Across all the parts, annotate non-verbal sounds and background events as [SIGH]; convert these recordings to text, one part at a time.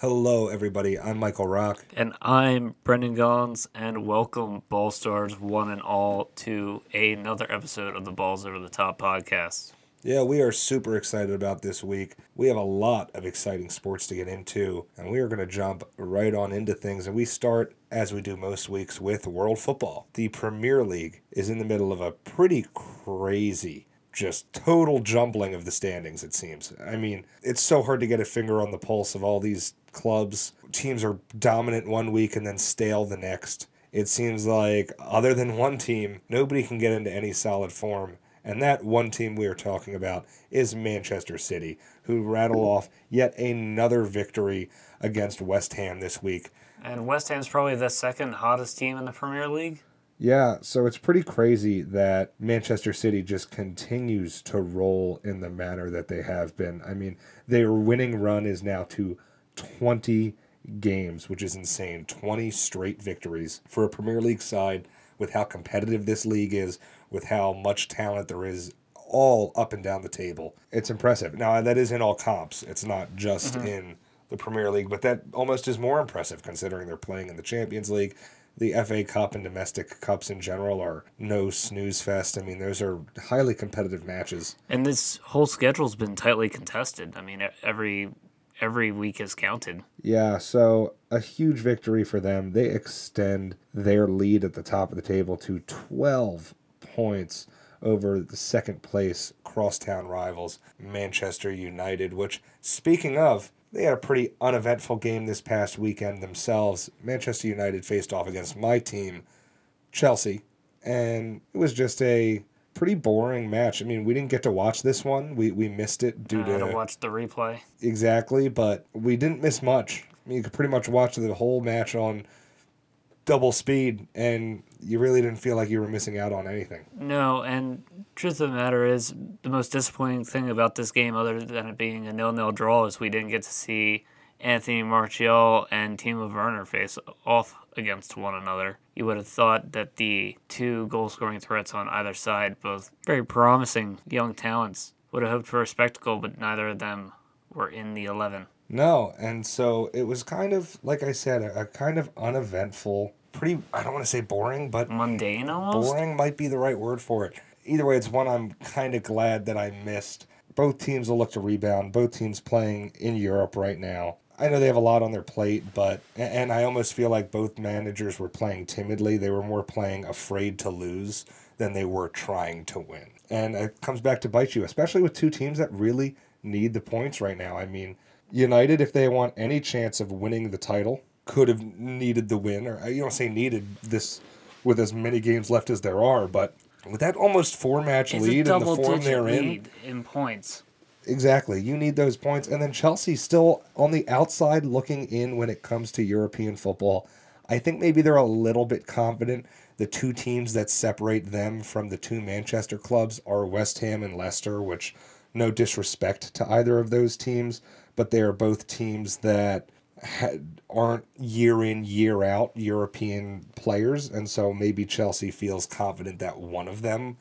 Hello, everybody. I'm Michael Rock. And I'm Brendan Gons, and welcome, Ball Stars, one and all, to another episode of the Balls Over the Top podcast. Yeah, we are super excited about this week. We have a lot of exciting sports to get into, and we are going to jump right on into things. And we start, as we do most weeks, with world football. The Premier League is in the middle of a pretty crazy just total jumbling of the standings, it seems. I mean, it's so hard to get a finger on the pulse of all these clubs. Teams are dominant one week and then stale the next. It seems like, other than one team, nobody can get into any solid form. And that one team we are talking about is Manchester City, who rattle off yet another victory against West Ham this week. And West Ham's probably the second hottest team in the Premier League. Yeah, so it's pretty crazy that Manchester City just continues to roll in the manner that they have been. I mean, their winning run is now to 20 games, which is insane. 20 straight victories for a Premier League side with how competitive this league is, with how much talent there is all up and down the table. It's impressive. Now, that is in all comps, it's not just mm-hmm. in the Premier League, but that almost is more impressive considering they're playing in the Champions League the FA Cup and domestic cups in general are no snooze fest. I mean, those are highly competitive matches. And this whole schedule's been tightly contested. I mean, every every week is counted. Yeah, so a huge victory for them. They extend their lead at the top of the table to 12 points over the second place crosstown rivals, Manchester United, which, speaking of, they had a pretty uneventful game this past weekend themselves. Manchester United faced off against my team, Chelsea, and it was just a pretty boring match. I mean, we didn't get to watch this one. We we missed it due to, to watch the replay. Exactly, but we didn't miss much. I mean, you could pretty much watch the whole match on double speed, and you really didn't feel like you were missing out on anything. No, and truth of the matter is, the most disappointing thing about this game, other than it being a nil-nil draw, is we didn't get to see Anthony Martial and Timo Werner face off against one another. You would have thought that the two goal-scoring threats on either side, both very promising young talents, would have hoped for a spectacle, but neither of them were in the 11. No, and so it was kind of, like I said, a, a kind of uneventful pretty I don't want to say boring, but mundane almost. Boring might be the right word for it. Either way, it's one I'm kind of glad that I missed. Both teams will look to rebound. Both teams playing in Europe right now. I know they have a lot on their plate, but and I almost feel like both managers were playing timidly. They were more playing afraid to lose than they were trying to win. And it comes back to bite you, especially with two teams that really need the points right now. I mean, United, if they want any chance of winning the title, could have needed the win, or you don't say needed this with as many games left as there are, but with that almost four match it's lead and the form they're in, in points. Exactly. You need those points. And then Chelsea still on the outside looking in when it comes to European football. I think maybe they're a little bit confident. The two teams that separate them from the two Manchester clubs are West Ham and Leicester, which no disrespect to either of those teams, but they are both teams that aren't year in year out European players, and so maybe Chelsea feels confident that one of them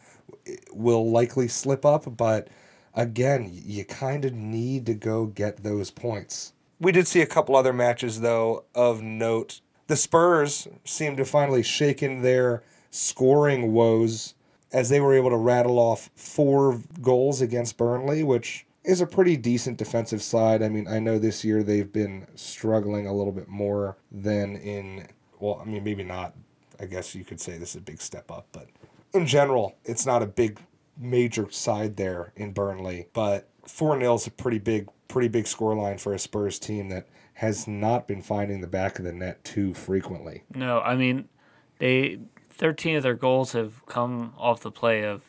eh, will likely slip up. But again, you kind of need to go get those points. We did see a couple other matches though of note. The Spurs seemed to finally shake in their scoring woes as they were able to rattle off four goals against Burnley, which is a pretty decent defensive side. I mean, I know this year they've been struggling a little bit more than in, well, I mean, maybe not. I guess you could say this is a big step up, but in general, it's not a big major side there in Burnley. But 4 0 is a pretty big, pretty big score line for a Spurs team that has not been finding the back of the net too frequently. No, I mean, they 13 of their goals have come off the play of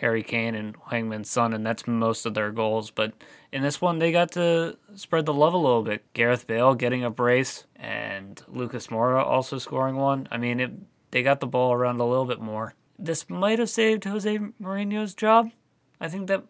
Harry Kane and Heung-min Son, and that's most of their goals. But in this one, they got to spread the love a little bit. Gareth Bale getting a brace, and Lucas Moura also scoring one. I mean, it, they got the ball around a little bit more. This might have saved Jose Mourinho's job. I think that,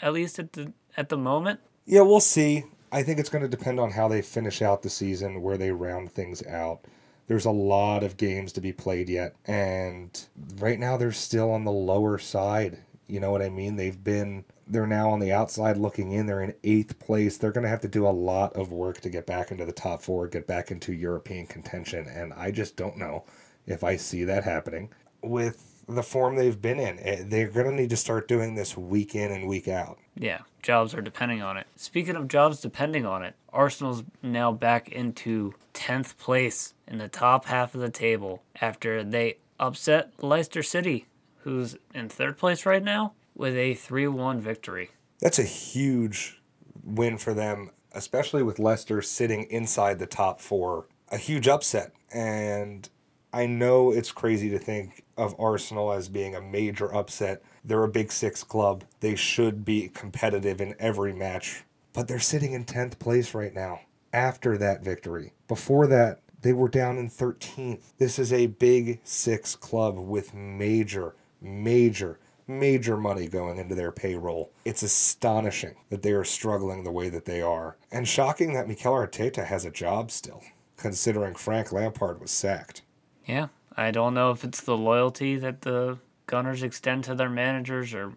at least at the at the moment. Yeah, we'll see. I think it's going to depend on how they finish out the season, where they round things out there's a lot of games to be played yet and right now they're still on the lower side You know what I mean? They've been they're now on the outside looking in. They're in eighth place. They're going to have to do a lot of work to get back into the top four, get back into European contention. And I just don't know if I see that happening with the form they've been in. Eh, They're going to need to start doing this week in and week out. Yeah, jobs are depending on it. Speaking of jobs depending on it, Arsenal's now back into 10th place in the top half of the table after they upset Leicester City, who's in third place right now, with a 3 1 victory. That's a huge win for them, especially with Leicester sitting inside the top four. A huge upset. And I know it's crazy to think of Arsenal as being a major upset. They're a big six club. They should be competitive in every match. But they're sitting in 10th place right now after that victory. Before that, they were down in 13th. This is a big six club with major, major, major money going into their payroll. It's astonishing that they are struggling the way that they are. And shocking that Mikel Arteta has a job still, considering Frank Lampard was sacked. Yeah, I don't know if it's the loyalty that the Gunners extend to their managers or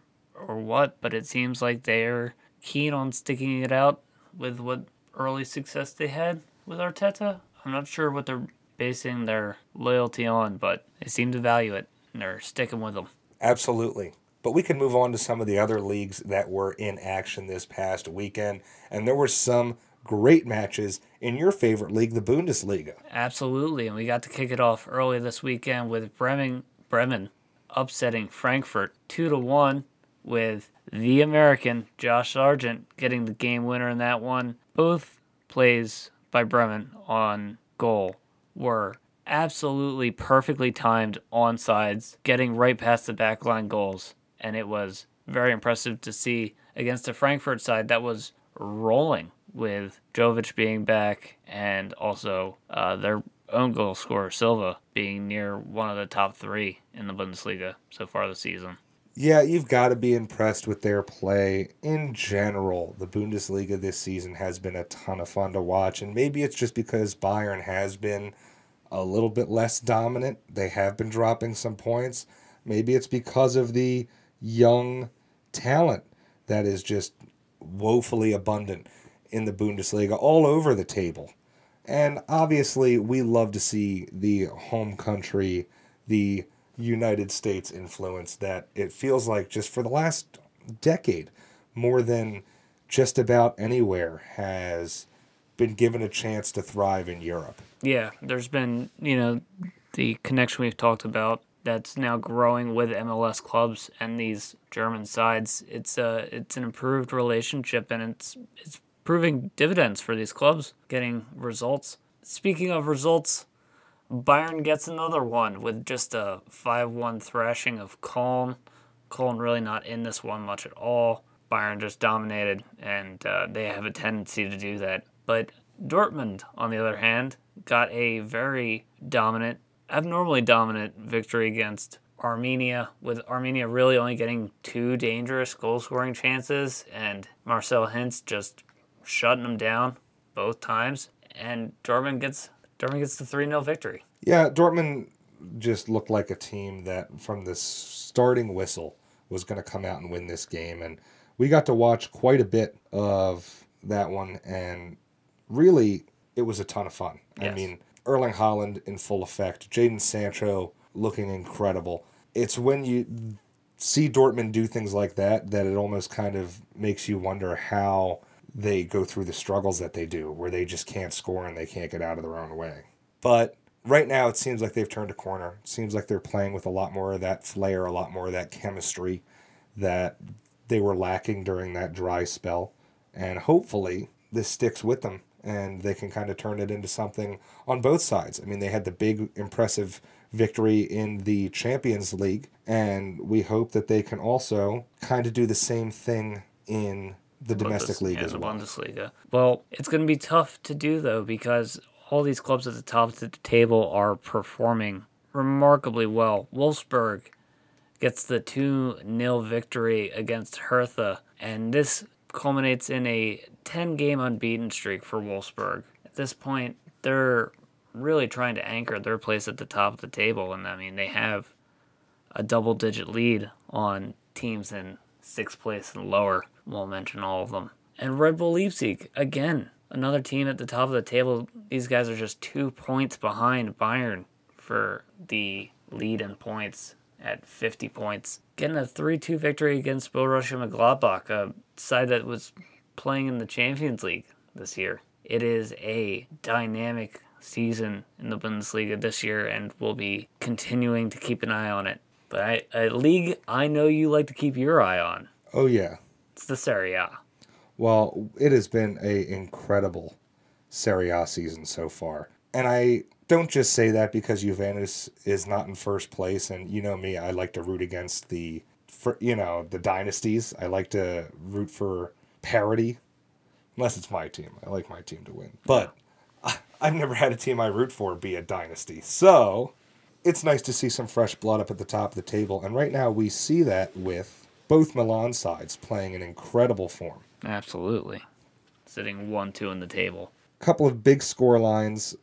or what, but it seems like they're keen on sticking it out with what early success they had with Arteta. I'm not sure what they're basing their loyalty on, but they seem to value it and they're sticking with them. Absolutely. But we can move on to some of the other leagues that were in action this past weekend. And there were some great matches in your favorite league, the Bundesliga. Absolutely, and we got to kick it off early this weekend with Bremen Bremen upsetting Frankfurt two to one with the American Josh Sargent getting the game winner in that one. Both plays by Bremen on goal were absolutely perfectly timed onsides, getting right past the backline goals, and it was very impressive to see against the Frankfurt side that was rolling with Jovic being back and also uh, their own goal scorer Silva being near one of the top three in the Bundesliga so far this season. Yeah, you've got to be impressed with their play in general. The Bundesliga this season has been a ton of fun to watch, and maybe it's just because Bayern has been a little bit less dominant. They have been dropping some points. Maybe it's because of the young talent that is just woefully abundant in the Bundesliga all over the table. And obviously, we love to see the home country, the United States influence that it feels like just for the last decade, more than just about anywhere, has been given a chance to thrive in Europe. Yeah, there's been, you know, the connection we've talked about that's now growing with MLS clubs and these German sides. It's a it's an improved relationship and it's it's proving dividends for these clubs, getting results. Speaking of results, Bayern gets another one with just a 5-1 thrashing of Cologne. Cologne really not in this one much at all. Bayern just dominated, and uh, they have a tendency to do that. But Dortmund, on the other hand, got a very dominant, abnormally dominant victory against Arminia, with Arminia really only getting two dangerous goal scoring chances, and Marcel Hintz just shutting them down both times. And Dortmund gets Dortmund gets the 3 0 victory. Yeah, Dortmund just looked like a team that from the starting whistle was going to come out and win this game. And we got to watch quite a bit of that one. And really, it was a ton of fun. I mean, Erling Haaland in full effect, Jadon Sancho looking incredible. It's when you see Dortmund do things like that that it almost kind of makes you wonder how they go through the struggles that they do, where they just can't score and they can't get out of their own way. But right now, it seems like they've turned a corner. It seems like they're playing with a lot more of that flair, a lot more of that chemistry that they were lacking during that dry spell. And hopefully, this sticks with them and they can kind of turn it into something on both sides. I mean, they had the big, impressive victory in the Champions League, and we hope that they can also kind of do the same thing in the domestic Bundes- league yeah, as the well. Bundesliga. Well, it's going to be tough to do though because all these clubs at the top of the table are performing remarkably well. Wolfsburg gets the 2 0 victory against Hertha, and this culminates in a 10 game unbeaten streak for Wolfsburg. At this point, they're really trying to anchor their place at the top of the table, and I mean, they have a double digit lead on teams in sixth place and lower. Won't mention all of them. And Red Bull Leipzig, again, another team at the top of the table. These guys are just two points behind Bayern for the lead in points at 50 points. Getting a 3 2 victory against Borussia Mönchengladbach, a side that was playing in the Champions League this year. It is a dynamic season in the Bundesliga this year, and we'll be continuing to keep an eye on it. But I, a league I know you like to keep your eye on. Oh yeah. It's the Serie A. Well, it has been a incredible Serie A season so far. And I don't just say that because Juventus is not in first place and you know me, I like to root against the for, you know, the dynasties. I like to root for parity unless it's my team. I like my team to win. But I've never had a team I root for be a dynasty. So, it's nice to see some fresh blood up at the top of the table and right now we see that with both Milan sides playing in incredible form. Absolutely. Sitting 1 2 in the table. A Couple of big score lines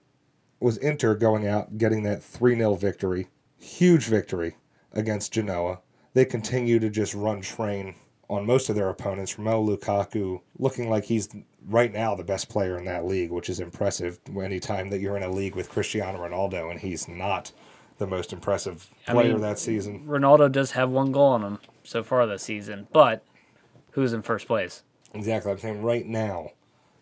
was Inter going out getting that 3 0 victory. Huge victory against Genoa. They continue to just run train on most of their opponents. Romelu Lukaku looking like he's right now the best player in that league, which is impressive anytime that you're in a league with Cristiano Ronaldo and he's not the most impressive player I mean, that season. Ronaldo does have one goal on him so far this season, but who's in first place? Exactly. I'm saying right now,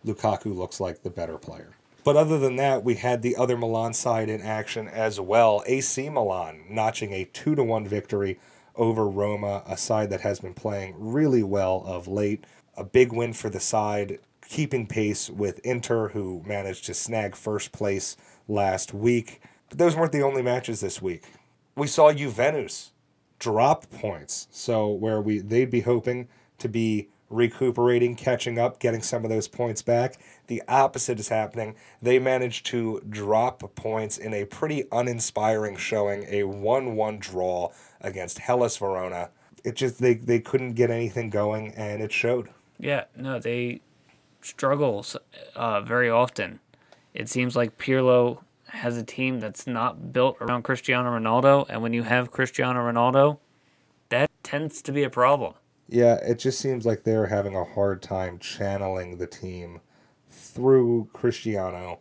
Lukaku looks like the better player. But other than that, we had the other Milan side in action as well. AC Milan notching a 2 to 1 victory over Roma, a side that has been playing really well of late. A big win for the side, keeping pace with Inter, who managed to snag first place last week. But those weren't the only matches this week. We saw Juventus drop points. So where we they'd be hoping to be recuperating, catching up, getting some of those points back. The opposite is happening. They managed to drop points in a pretty uninspiring showing, a 1 1 draw against Hellas Verona. It just, they, they couldn't get anything going, and it showed. Yeah, no, they struggle uh, very often. It seems like Pirlo has a team that's not built around Cristiano Ronaldo, and when you have Cristiano Ronaldo, that tends to be a problem. Yeah, it just seems like they're having a hard time channeling the team through Cristiano,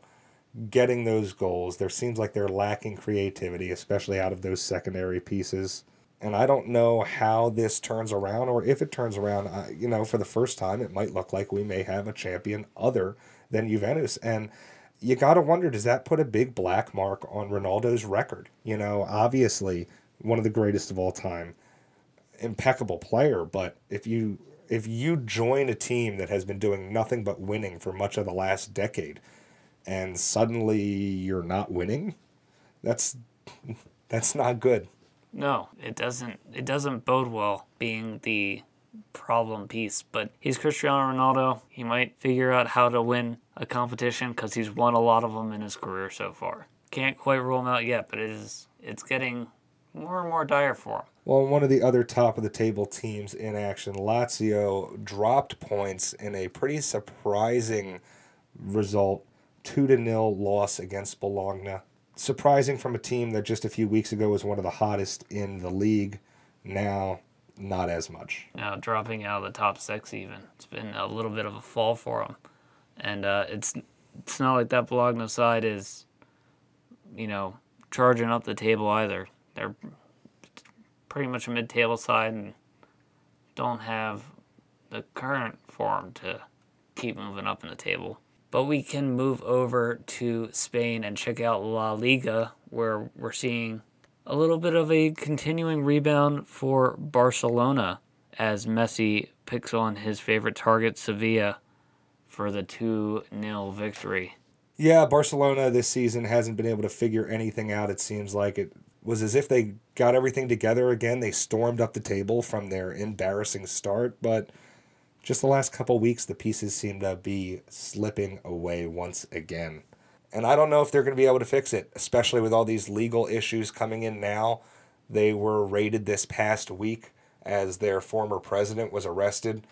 getting those goals. There seems like they're lacking creativity, especially out of those secondary pieces. And I don't know how this turns around, or if it turns around. Uh, you know, for the first time, it might look like we may have a champion other than Juventus. And you got to wonder does that put a big black mark on Ronaldo's record? You know, obviously, one of the greatest of all time impeccable player, but if you if you join a team that has been doing nothing but winning for much of the last decade and suddenly you're not winning, that's that's not good. No, it doesn't it doesn't bode well being the problem piece, but he's Cristiano Ronaldo. He might figure out how to win a competition cuz he's won a lot of them in his career so far. Can't quite rule him out yet, but it is it's getting more and more dire for him. Well, one of the other top of the table teams in action, Lazio, dropped points in a pretty surprising result 2 to 0 loss against Bologna. Surprising from a team that just a few weeks ago was one of the hottest in the league. Now, not as much. Now, dropping out of the top six, even. It's been a little bit of a fall for them. And uh, it's, it's not like that Bologna side is, you know, charging up the table either. They're pretty much a mid-table side and don't have the current form to keep moving up in the table. But we can move over to Spain and check out La Liga, where we're seeing a little bit of a continuing rebound for Barcelona as Messi picks on his favorite target, Sevilla, for the 2 0 victory. Yeah, Barcelona this season hasn't been able to figure anything out, it seems like. It was as if they got everything together again. They stormed up the table from their embarrassing start, but just the last couple weeks, the pieces seem to be slipping away once again. And I don't know if they're going to be able to fix it, especially with all these legal issues coming in now. They were raided this past week as their former president was arrested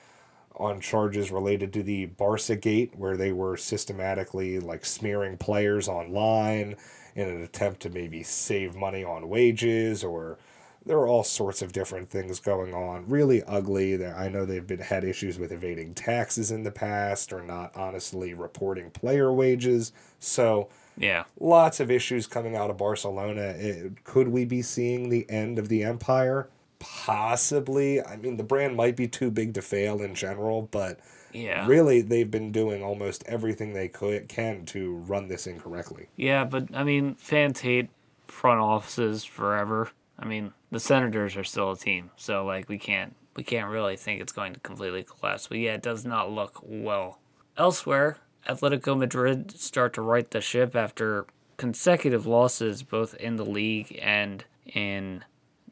on charges related to the Barca Gate, where they were systematically like smearing players online in an attempt to maybe save money on wages or there are all sorts of different things going on. Really ugly. There, I know they've been had issues with evading taxes in the past or not honestly reporting player wages. So Yeah. lots of issues coming out of Barcelona. It, could we be seeing the end of the empire? Possibly. I mean, the brand might be too big to fail in general, but Yeah. really, they've been doing almost everything they could can to run this incorrectly. Yeah, but I mean, fans hate front offices forever. I mean, the Senators are still a team, so like we can't we can't really think it's going to completely collapse. But yeah, it does not look well. Elsewhere, Atletico Madrid start to right the ship after consecutive losses both in the league and in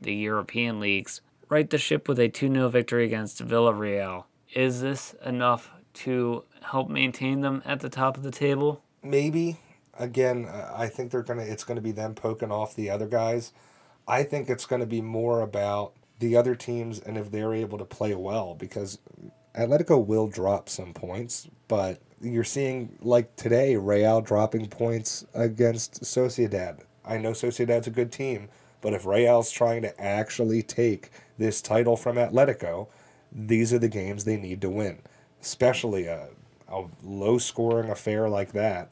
the European leagues. Right the ship with a 2-0 victory against Villarreal. Is this enough to help maintain them at the top of the table? maybe again i think they're gonna it's gonna be them poking off the other guys i think it's gonna be more about the other teams and if they're able to play well because atletico will drop some points but you're seeing like today real dropping points against sociedad i know sociedad's a good team but if real's trying to actually take this title from atletico these are the games they need to win especially a, a low scoring affair like that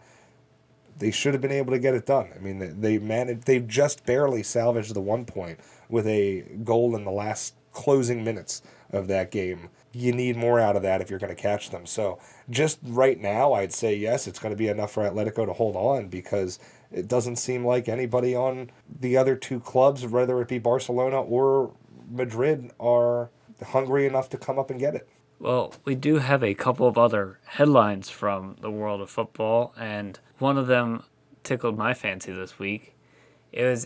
they should have been able to get it done. I mean, they, managed. They just barely salvaged the one point with a goal in the last closing minutes of that game. You need more out of that if you're going to catch them. So just right now, I'd say yes, it's going to be enough for Atletico to hold on because it doesn't seem like anybody on the other two clubs, whether it be Barcelona or Madrid, are hungry enough to come up and get it. Well, we do have a couple of other headlines from the world of football, and one of them tickled my fancy this week. It was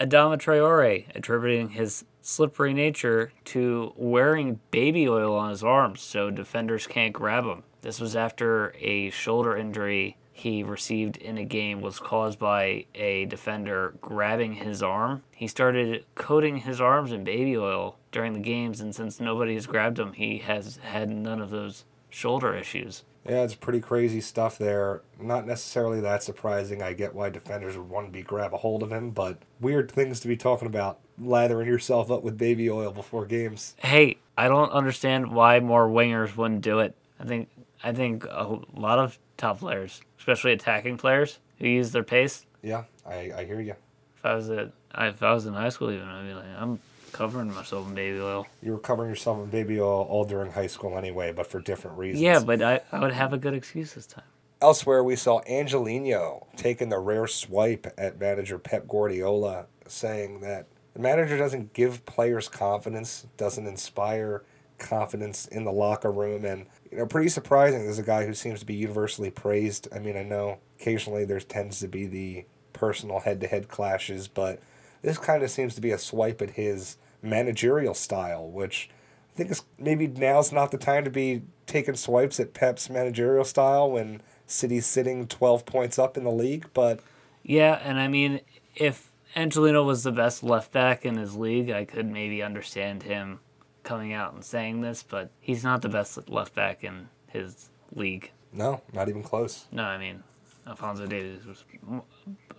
Adama Traore attributing his slippery nature to wearing baby oil on his arms so defenders can't grab him. This was after a shoulder injury he received in a game was caused by a defender grabbing his arm. He started coating his arms in baby oil during the games, and since nobody has grabbed him, he has had none of those shoulder issues. Yeah, it's pretty crazy stuff there. Not necessarily that surprising. I get why defenders would want to be grab a hold of him, but weird things to be talking about. Lathering yourself up with baby oil before games. Hey, I don't understand why more wingers wouldn't do it. I think I think a lot of top players, especially attacking players who use their pace. Yeah, I, I hear you. If I was at if I was in high school, even I'd be like, I'm covering myself in baby oil. You were covering yourself in baby oil all during high school anyway, but for different reasons. Yeah, but I, I would have a good excuse this time. Elsewhere, we saw Angelino taking the rare swipe at manager Pep Guardiola, saying that the manager doesn't give players confidence, doesn't inspire confidence in the locker room, and you know, pretty surprising. There's a guy who seems to be universally praised. I mean, I know occasionally there tends to be the personal head-to-head clashes, but this kind of seems to be a swipe at his managerial style, which I think is maybe now's not the time to be taking swipes at Pep's managerial style when City's sitting 12 points up in the league, but Yeah, and I mean, if Angelino was the best left back in his league, I could maybe understand him coming out and saying this, but he's not the best left back in his league. no, not even close. No, I mean, Alphonso Davies was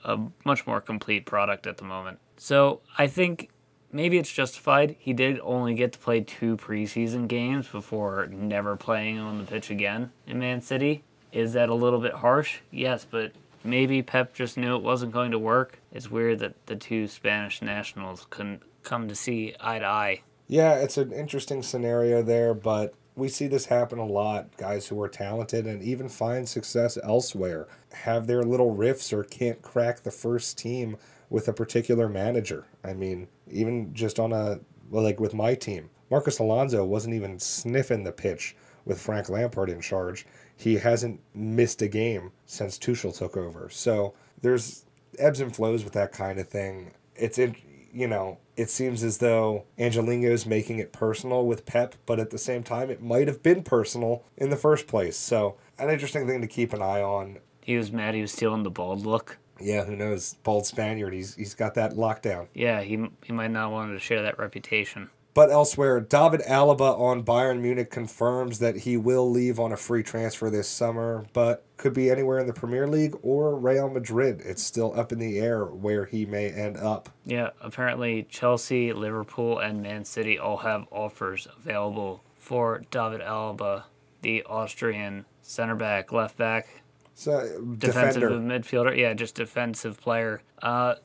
a much more complete product at the moment. So I think maybe it's justified. He did only get to play two preseason games before never playing on the pitch again in Man City. Is that a little bit harsh? Yes, but maybe Pep just knew it wasn't going to work. It's weird that the two Spanish nationals couldn't come to see eye to eye. Yeah, it's an interesting scenario there, but we see this happen a lot. Guys who are talented and even find success elsewhere have their little riffs or can't crack the first team with a particular manager. I mean, even just on a, like with my team, Marcos Alonso wasn't even sniffing the pitch with Frank Lampard in charge. He hasn't missed a game since Tuchel took over. So there's ebbs and flows with that kind of thing. It's in, you know, it seems as though Angelino's making it personal with Pep, but at the same time, it might have been personal in the first place. So, an interesting thing to keep an eye on. He was mad he was stealing the bald look. Yeah, who knows? Bald Spaniard, he's he's got that lockdown. Yeah, he, he might not want to share that reputation. But elsewhere, David Alaba on Bayern Munich confirms that he will leave on a free transfer this summer, but could be anywhere in the Premier League or Real Madrid. It's still up in the air where he may end up. Yeah, apparently Chelsea, Liverpool, and Man City all have offers available for David Alaba, the Austrian center back, left back, So defensive defender. midfielder. Yeah, just defensive player. Uh,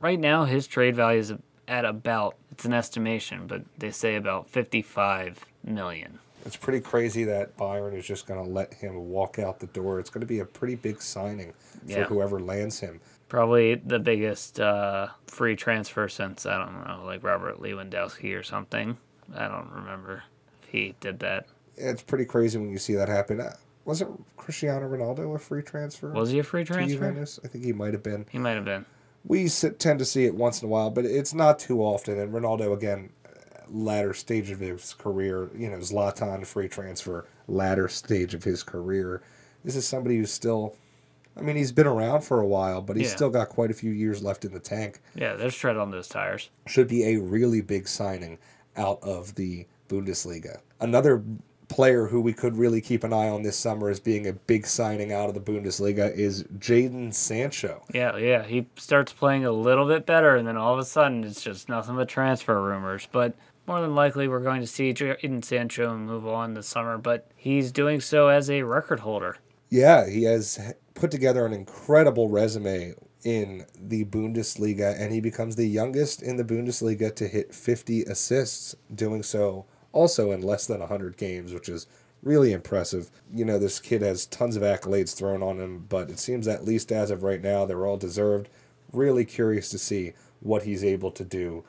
right now, his trade value is at about it's an estimation, but they say about fifty-five million. It's pretty crazy that Bayern is just going to let him walk out the door. It's going to be a pretty big signing for Yeah. whoever lands him. Probably the biggest uh, free transfer since I don't know, like Robert Lewandowski or something. I don't remember if he did that. It's pretty crazy when you see that happen. Uh, Wasn't Cristiano Ronaldo a free transfer? Was he a free transfer? I think he might have been. He might have been. We sit, tend to see it once in a while, but it's not too often. And Ronaldo, again, latter stage of his career, you know, Zlatan free transfer, latter stage of his career. This is somebody who's still, I mean, he's been around for a while, but he's Yeah. still got quite a few years left in the tank. Yeah, there's tread on those tires. Should be a really big signing out of the Bundesliga. Another player who we could really keep an eye on this summer as being a big signing out of the Bundesliga is Jadon Sancho. Yeah, yeah. He starts playing a little bit better, and then all of a sudden, it's just nothing but transfer rumors. But more than likely, we're going to see Jadon Sancho move on this summer, but he's doing so as a record holder. Yeah, he has put together an incredible resume in the Bundesliga, and he becomes the youngest in the Bundesliga to hit 50 assists, doing so also in less than 100 games, which is really impressive. You know, this kid has tons of accolades thrown on him, but it seems at least as of right now, they're all deserved. Really curious to see what he's able to do.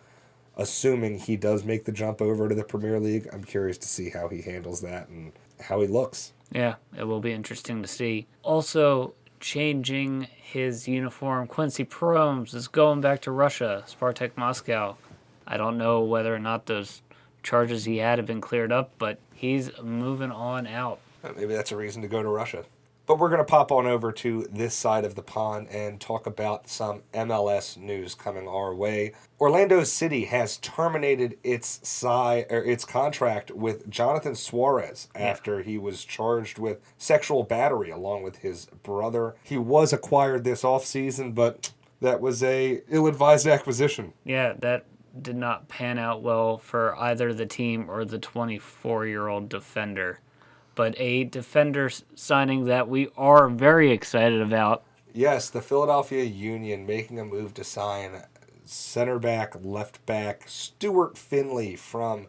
Assuming he does make the jump over to the Premier League, I'm curious to see how he handles that and how he looks. Yeah, it will be interesting to see. Also, changing his uniform, Quincy Promes is going back to Russia, Spartak Moscow. I don't know whether or not those charges he had have been cleared up, but he's moving on out. Uh, Maybe that's a reason to go to Russia. But we're going to pop on over to this side of the pond and talk about some MLS news coming our way. Orlando City has terminated its si- or its contract with Jonathan Suarez after he was charged with sexual battery along with his brother. He was acquired this offseason, but that was a ill-advised acquisition. Yeah, that did not pan out well for either the team or the 24 year old defender. But a defender signing that we are very excited about. Yes, the Philadelphia Union making a move to sign center back, left back Stuart Findlay from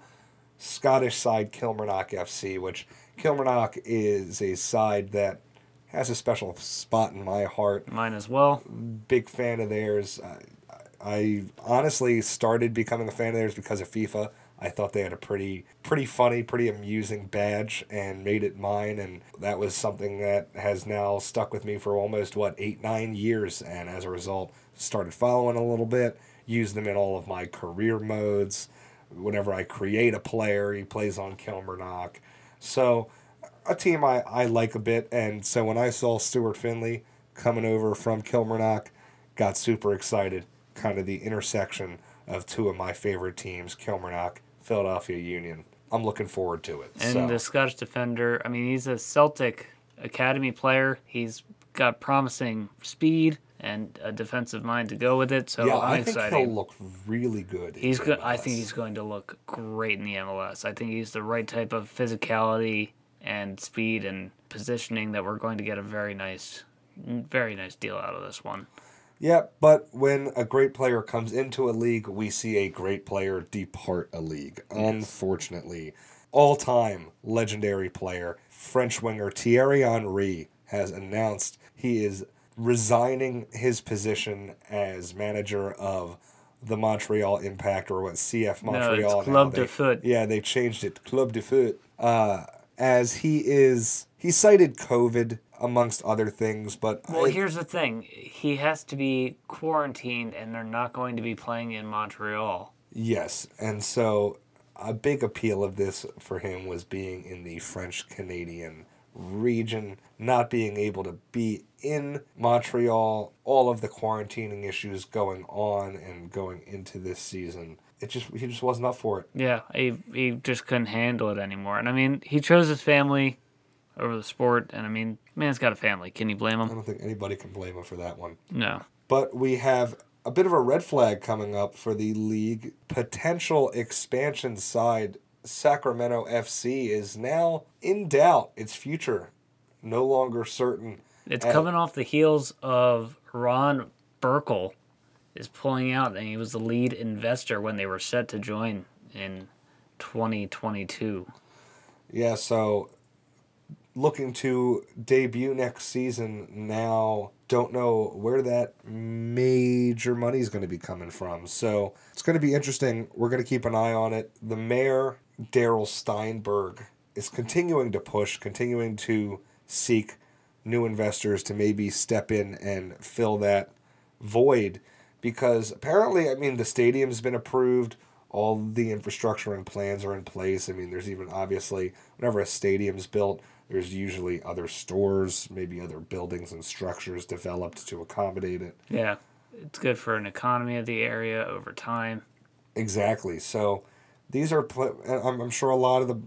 Scottish side Kilmarnock FC, which Kilmarnock is a side that has a special spot in my heart. Mine as well. Big fan of theirs. I, I honestly started becoming a fan of theirs because of FIFA. I thought they had a pretty pretty funny, pretty amusing badge and made it mine and that was something that has now stuck with me for almost what 8 9 years and as a result started following a little bit, used them in all of my career modes. Whenever I create a player, he plays on Kilmarnock. So a team I, I like a bit and so when I saw Stuart Findlay coming over from Kilmarnock, got super excited. Kind of the intersection of two of my favorite teams, Kilmarnock, Philadelphia Union. I'm looking forward to it. And so. the Scottish defender, I mean, he's a Celtic academy player. He's got promising speed and a defensive mind to go with it. So yeah, I'm I think excited. he'll look really good. He's good. I think he's going to look great in the MLS. I think he's the right type of physicality and speed and positioning that we're going to get a very nice, very nice deal out of this one. Yeah, but when a great player comes into a league, we see a great player depart a league. Unfortunately, all time legendary player, French winger Thierry Henry, has announced he is resigning his position as manager of the Montreal Impact or what CF No, Montreal. it's now. Club de Foot. Yeah, they changed it Club de Foot. Uh, as he is, he cited COVID amongst other things, but Well, it- here's the thing: he has to be quarantined, and they're not going to be playing in Montreal. Yes, and so a big appeal of this for him was being in the French Canadian region, not being able to be in Montreal, all of the quarantining issues going on and going into this season. It just he just wasn't up for it. Yeah, he he just couldn't handle it anymore. And I mean, he chose his family over the sport. And I mean, man's got a family. Can you blame him? I don't think anybody can blame him for that one. No. But we have a bit of a red flag coming up for the league. Potential expansion side Sacramento FC is now in doubt. Its future no longer certain. It's And- coming off the heels of Ron Burkle is pulling out, and he was the lead investor when they were set to join in 2022. Yeah, so looking to debut next season now don't know where that major money is going to be coming from. So it's going to be interesting. We're going to keep an eye on it. The mayor, Darrell Steinberg, is continuing to push, continuing to seek new investors to maybe step in and fill that void because apparently, I mean, the stadium's been approved. All the infrastructure and plans are in place. I mean, there's even obviously, whenever a stadium's built, there's usually other stores, maybe other buildings and structures developed to accommodate it. Yeah, it's good for an economy of the area over time. Exactly. So these are, pl- I'm, I'm sure a lot of the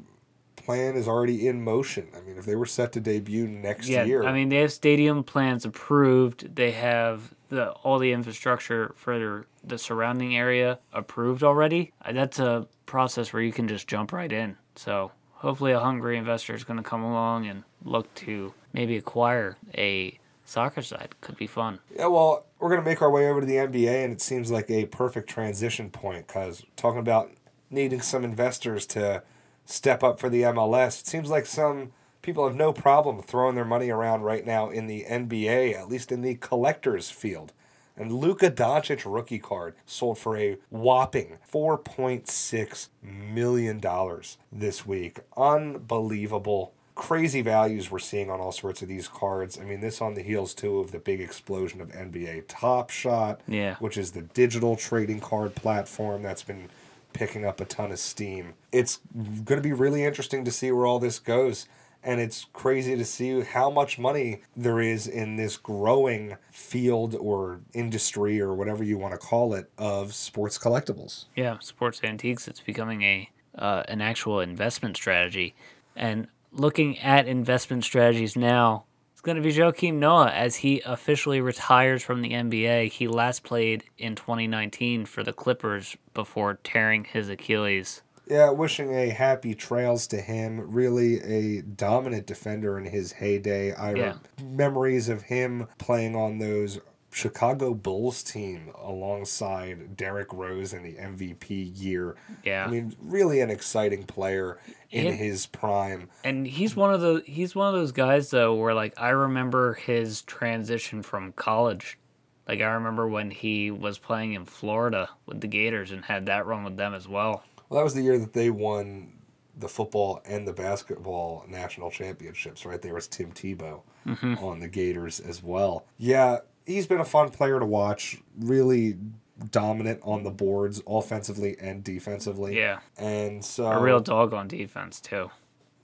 plan is already in motion. I mean, if they were set to debut next Yeah, year, I mean they have stadium plans approved. They have the all the infrastructure for their, the surrounding area approved already. That's a process where you can just jump right in. So hopefully, a hungry investor is going to come along and look to maybe acquire a soccer side. Could be fun. Yeah, well, we're going to make our way over to the NBA, and it seems like a perfect transition point because talking about needing some investors to step up for the MLS, it seems like some people have no problem throwing their money around right now in the NBA, at least in the collector's field. And Luka Doncic rookie card sold for a whopping $4.6 million this week. Unbelievable crazy values we're seeing on all sorts of these cards. I mean, this on the heels too of the big explosion of NBA Top Shot, Yeah. which is the digital trading card platform that's been picking up a ton of steam. It's going to be really interesting to see where all this goes. And it's crazy to see how much money there is in this growing field or industry or whatever you want to call it of sports collectibles. Yeah, sports antiques. It's becoming a uh, an actual investment strategy, and looking at investment strategies now, it's going to be Joakim Noah as he officially retires from the NBA. He last played in 2019 for the Clippers before tearing his Achilles. Yeah, wishing a happy trails to him. Really a dominant defender in his heyday. I Yeah. memories of him playing on those Chicago Bulls team alongside Derrick Rose in the MVP year. Yeah. I mean, really an exciting player in And- his prime. And he's one of the he's one of those guys though where like I remember his transition from college. Like I remember when he was playing in Florida with the Gators and had that run with them as well. Well, that was the year that they won the football and the basketball national championships, right? There was Tim Tebow mm-hmm. on the Gators as well. Yeah, he's been a fun player to watch. Really dominant on the boards, offensively and defensively. Yeah. And so A real dog on defense too.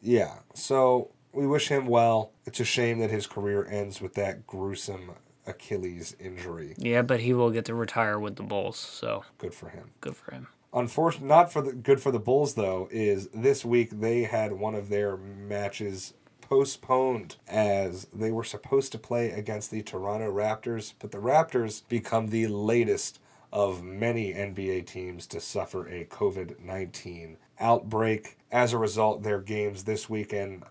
yeah. So we wish him well. It's a shame that his career ends with that gruesome Achilles injury. Yeah, but he will get to retire with the Bulls, so Good for him. good for him. Unfortunately, not for the good for the Bulls though. Is this week they had one of their matches postponed as they were supposed to play against the Toronto Raptors, but the Raptors become the latest of many NBA teams to suffer a COVID nineteen outbreak. As a result, their games this weekend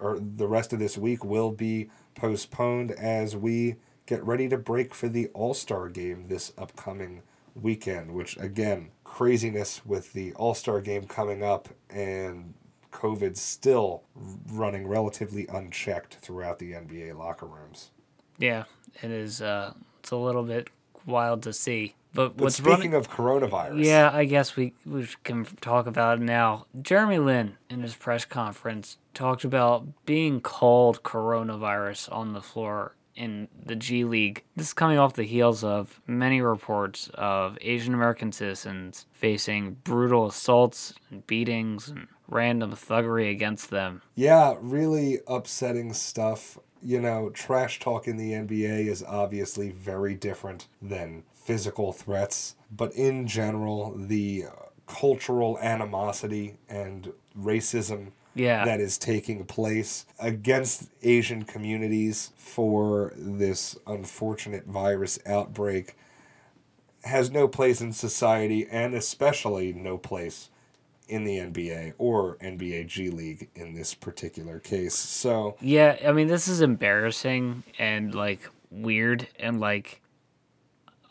or the rest of this week will be postponed as we get ready to break for the All Star game this upcoming weekend, which again, craziness with the All Star game coming up and COVID still running relatively unchecked throughout the NBA locker rooms. Yeah, it is. Uh, it's a little bit wild to see. But, But what's speaking running? of coronavirus, Yeah, I guess we, we can talk about it now. Jeremy Lin, in his press conference, talked about being called coronavirus on the floor in the G League. This is coming off the heels of many reports of Asian American citizens facing brutal assaults and beatings and random thuggery against them. Yeah, really upsetting stuff. you know, trash talk in the NBA is obviously very different than physical threats, but in general, the cultural animosity and racism Yeah. that is taking place against Asian communities for this unfortunate virus outbreak has no place in society and especially no place in the NBA or NBA G League in this particular case. So, Yeah, I mean, this is embarrassing and like weird and like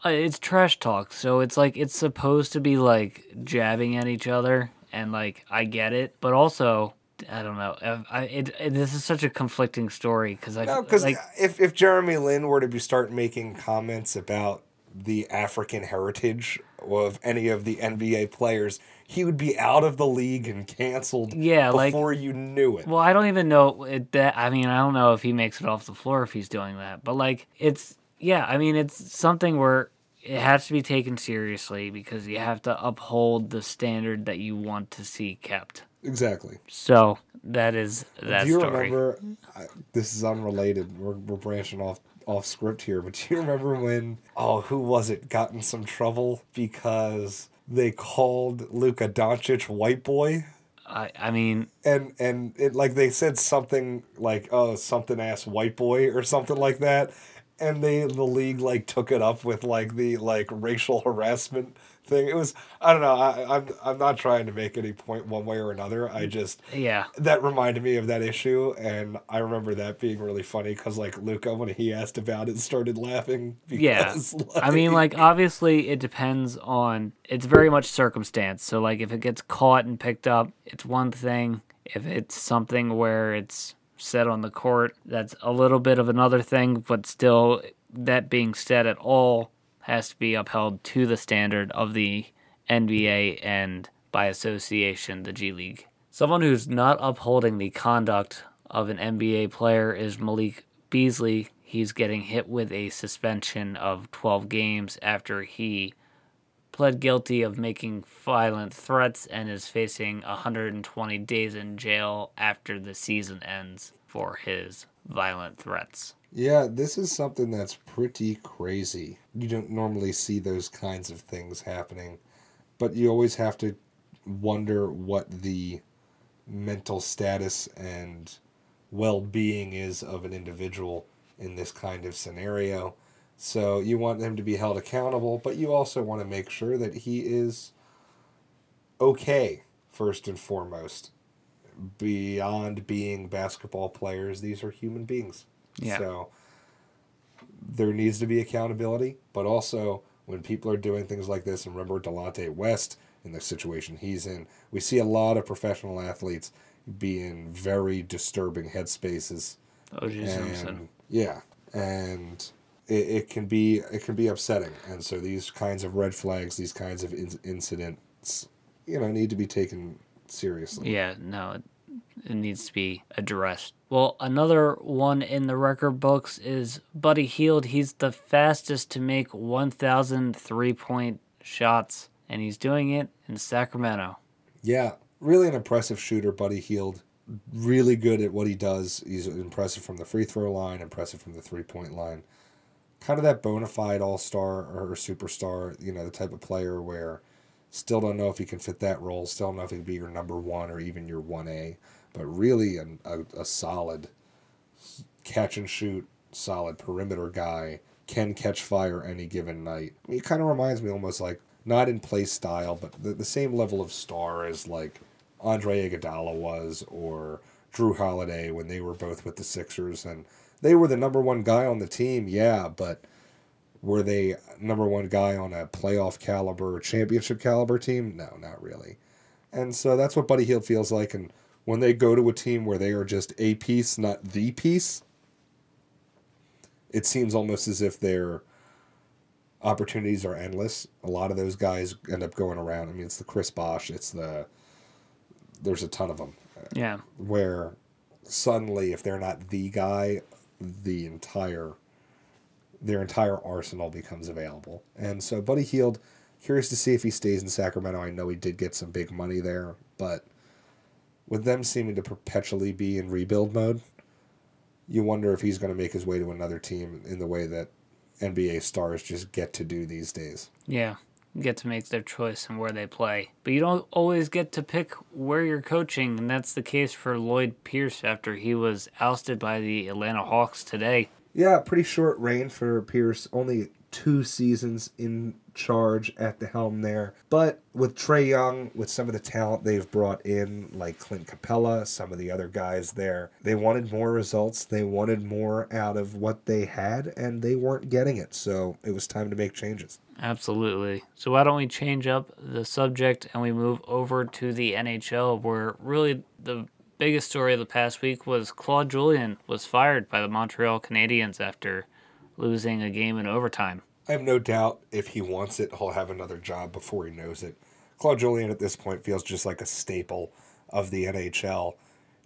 uh, it's trash talk. So it's like it's supposed to be like jabbing at each other, and like I get it, but also I don't know. I, I it, it this is such a conflicting story because I no, because like if, if Jeremy Lin were to be start making comments about the African heritage of any of the NBA players, he would be out of the league and canceled Yeah, like- before you knew it. Well, I don't even know it, that. I mean, I don't know if he makes it off the floor if he's doing that. But like, it's yeah. I mean, it's something where it has to be taken seriously because you have to uphold the standard that you want to see kept. Exactly. So that is that do you story. remember? I, this is unrelated. We're, we're branching off off script here, but do you remember when? Oh, who was it? Got in some trouble because they called Luka Doncic white boy, I I mean, and and it like they said something like oh something ass white boy or something like that, and they the league like took it up with like the like racial harassment thing. It was I don't know. I, I'm I'm not trying to make any point one way or another. I mm, just yeah, that reminded me of that issue, and I remember that being really funny because like Luka, when he asked about it, started laughing. yeah. Because, [LAUGHS] I mean, like obviously it depends on. It's very much circumstance. So like, if it gets caught and picked up, it's one thing. If it's something where it's said on the court, that's a little bit of another thing. But still, that being said, at all has to be upheld to the standard of the NBA and by association the G League. Someone who's not upholding the conduct of an NBA player is Malik Beasley. He's getting hit with a suspension of 12 games after he pled guilty of making violent threats and is facing 120 days in jail after the season ends for his violent threats. Yeah, this is something that's pretty crazy. You don't normally see those kinds of things happening, but you always have to wonder what the mental status and well-being is of an individual in this kind of scenario. So you want him to be held accountable, but you also want to make sure that he is okay first and foremost. Beyond being basketball players, these are human beings. Yeah. So there needs to be accountability, but also when people are doing things like this, and remember Delonte West in the situation he's in, we see a lot of professional athletes be in very disturbing headspaces. O.J. Simpson. Yeah, and it, it can be it can be upsetting, and so these kinds of red flags, these kinds of in- incidents, you know, need to be taken seriously. Yeah, no, it, needs to be addressed. Well, another one in the record books is Buddy Hield. He's the fastest to make 1,000 three point shots, and he's doing it in Sacramento. Yeah, really an impressive shooter, Buddy Hield. Really good at what he does. He's impressive from the free throw line, impressive from the three point line. Kind of that bona fide all star or superstar, you know, the type of player where still don't know if he can fit that role, still don't know if he can be your number one or even your 1A, but really an, a, a solid catch and shoot, solid perimeter guy, can catch fire any given night. I mean, he kind of reminds me almost like, not in play style, but the, the same level of star as like Andre Iguodala was or Jrue Holiday when they were both with the Sixers. And they were the number one guy on the team, yeah, but were they number one guy on a playoff caliber, championship caliber team? No, not really. And so that's what Buddy Hield feels like. And when they go to a team where they are just a piece, not the piece, it seems almost as if their opportunities are endless. A lot of those guys end up going around. I mean, it's the Chris Bosh, it's the there's a ton of them Yeah. where suddenly if they're not the guy, the entire their entire arsenal becomes available. And so Buddy Hield, curious to see if he stays in Sacramento. I know he did get some big money there, but with them seeming to perpetually be in rebuild mode, you wonder if he's going to make his way to another team in the way that NBA stars just get to do these days. Yeah, get to make their choice and where they play. But you don't always get to pick where you're coaching, and that's the case for Lloyd Pierce after he was ousted by the Atlanta Hawks today. Yeah, pretty short reign for Pierce. Only two seasons in charge at the helm there. But with Trae Young, with some of the talent they've brought in, like Clint Capela, some of the other guys there, they wanted more results. They wanted more out of what they had, and they weren't getting it. So it was time to make changes. Absolutely. So why don't we change up the subject and we move over to the NHL, where really the biggest story of the past week was Claude Julien was fired by the Montreal Canadiens after losing a game in overtime. I have no doubt if he wants it, he'll have another job before he knows it. Claude Julien at this point feels just like a staple of the NHL.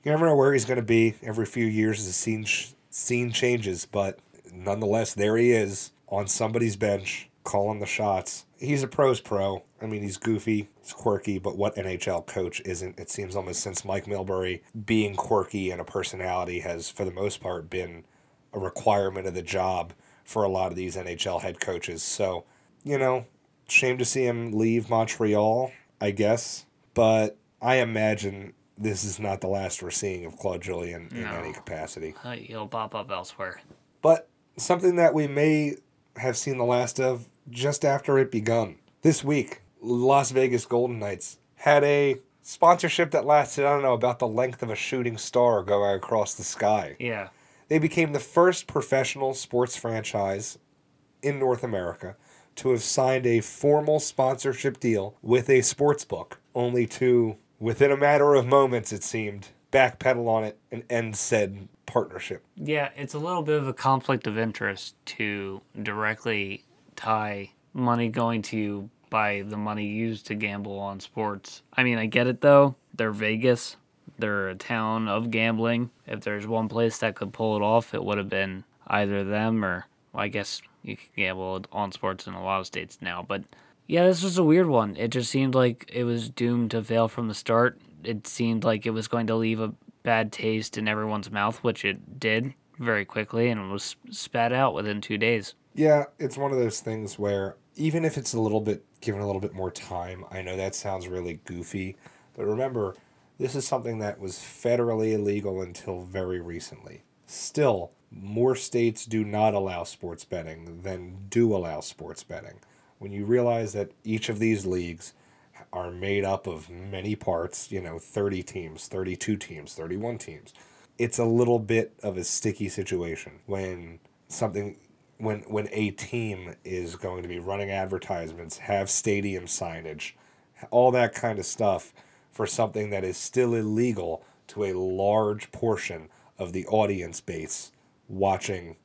You never know where he's going to be every few years the scene scene changes, but nonetheless, there he is on somebody's bench calling the shots. He's a pro's pro. I mean, he's goofy, he's quirky, but what NHL coach isn't? It seems almost since Mike Milbury, being quirky and a personality has, for the most part, been a requirement of the job for a lot of these NHL head coaches. So, you know, shame to see him leave Montreal, I guess. But I imagine this is not the last we're seeing of Claude Julien in No. any capacity. Uh, he'll pop up elsewhere. But something that we may have seen the last of just after it begun. This week, Las Vegas Golden Knights had a sponsorship that lasted, I don't know, about the length of a shooting star going across the sky. Yeah. They became the first professional sports franchise in North America to have signed a formal sponsorship deal with a sports book, only to, within a matter of moments, it seemed, backpedal on it and end said partnership. Yeah, it's a little bit of a conflict of interest to directly tie money going to you by the money used to gamble on sports. I mean, I get it though. They're Vegas. They're a town of gambling. If there's one place that could pull it off, it would have been either them or, well, I guess you can gamble on sports in a lot of states now. But yeah, this was a weird one. It just seemed like it was doomed to fail from the start. It seemed like it was going to leave a bad taste in everyone's mouth, which it did very quickly and was spat out within two days. Yeah, it's one of those things where even if it's a little bit given a little bit more time, I know that sounds really goofy, but remember, this is something that was federally illegal until very recently. Still, more states do not allow sports betting than do allow sports betting. When you realize that each of these leagues are made up of many parts, you know, 30 teams, 32 teams, 31 teams, it's a little bit of a sticky situation when something when when a team is going to be running advertisements, have stadium signage, all that kind of stuff for something that is still illegal to a large portion of the audience base watching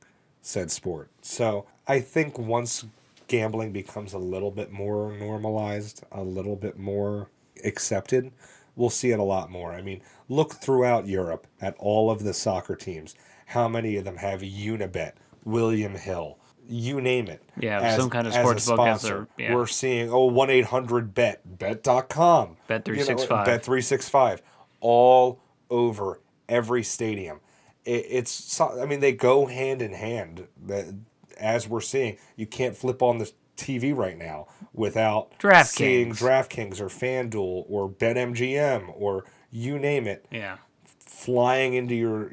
said sport. So I think once gambling becomes a little bit more normalized, a little bit more accepted, we'll see it a lot more. I mean, look throughout Europe at all of the soccer teams. How many of them have Unibet, William Hill, you name it. Yeah, some kind of sports book as their- yeah. We're seeing, oh, 1 800 bet, bet.com, Bet365. Bet365, all over every stadium. It, it's, I mean, they go hand in hand. As we're seeing, you can't flip on the TV right now without DraftKings. seeing DraftKings or FanDuel or BetMGM or you name it Yeah. flying into your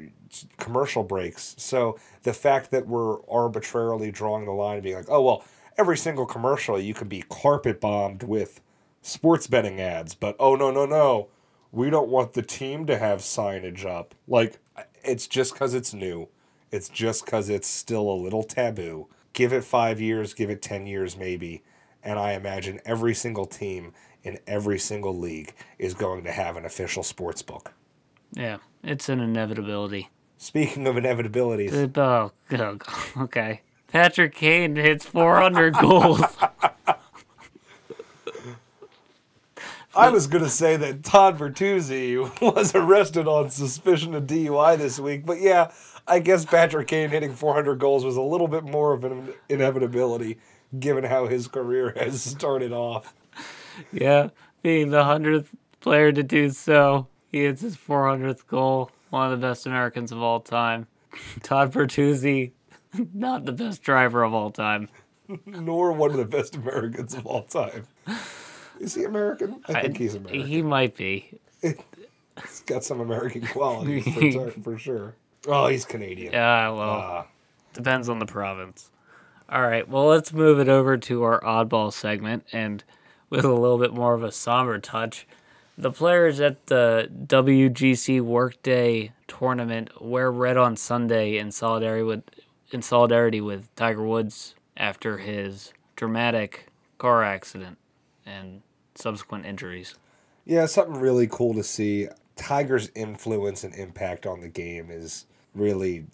commercial breaks. So the fact that we're arbitrarily drawing the line and being like, oh, well, every single commercial you can be carpet bombed with sports betting ads, but oh, no, no, no. We don't want the team to have signage up. Like, it's just because it's new. It's just because it's still a little taboo. Give it five years, give it 10 years maybe. And I imagine every single team in every single league is going to have an official sports book. Yeah. It's an inevitability. Speaking of inevitabilities, Oh, oh, okay. Patrick Kane hits 400 goals. [LAUGHS] I was going to say that Todd Bertuzzi was arrested on suspicion of DUI this week, but yeah, I guess Patrick Kane hitting 400 goals was a little bit more of an inevitability given how his career has started off. yeah. Being the 100th player to do so, he hits his 400th goal. One of the best Americans of all time. [LAUGHS] Todd Bertuzzi, [LAUGHS] not the best driver of all time. Nor one of the best Americans of all time. Is he American? I think he's American. He might be. He's got some American qualities [LAUGHS] for, for sure. Oh, he's Canadian. Yeah, well, Ah, depends on the province. All right, well, let's move it over to our oddball segment and with a little bit more of a somber touch. The players at the WGC Workday tournament wear red on Sunday in solidarity with in solidarity with Tiger Woods after his dramatic car accident and subsequent injuries. yeah, something really cool to see. Tiger's influence and impact on the game is really,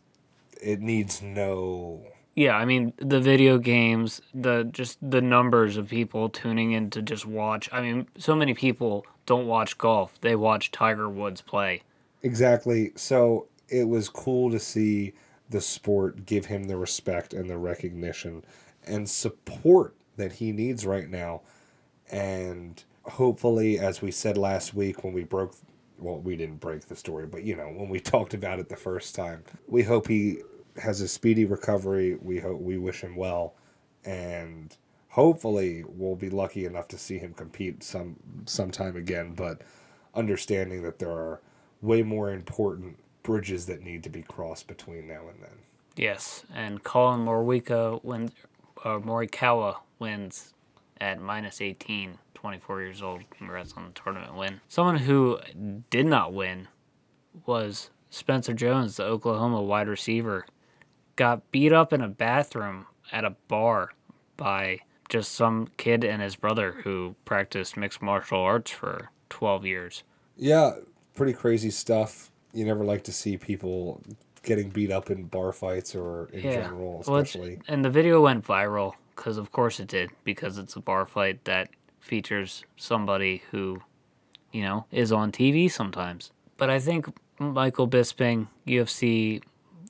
it needs no. Yeah, I mean the video games, the just the numbers of people tuning in to just watch. I mean, so many people don't watch golf; they watch Tiger Woods play. Exactly. So it was cool to see the sport give him the respect and the recognition and support that he needs right now. And hopefully, as we said last week when we broke, well, we didn't break the story, but you know, when we [LAUGHS] talked about it the first time, we hope he has a speedy recovery. We hope we wish him well. And hopefully, we'll be lucky enough to see him compete some sometime again. But understanding that there are way more important bridges that need to be crossed between now and then. Yes, and Collin Morikawa wins, Morikawa wins at minus 18, 24 years old. Congrats on the tournament win. Someone who did not win was Spencer Jones, the Oklahoma wide receiver. Got beat up in a bathroom at a bar by just some kid and his brother who practiced mixed martial arts for 12 years. Yeah, pretty crazy stuff. You never like to see people getting beat up in bar fights or in general, Well, especially. and the video went viral because, of course, it did because it's a bar fight that features somebody who, you know, is on TV sometimes. But I think Michael Bisping, UFC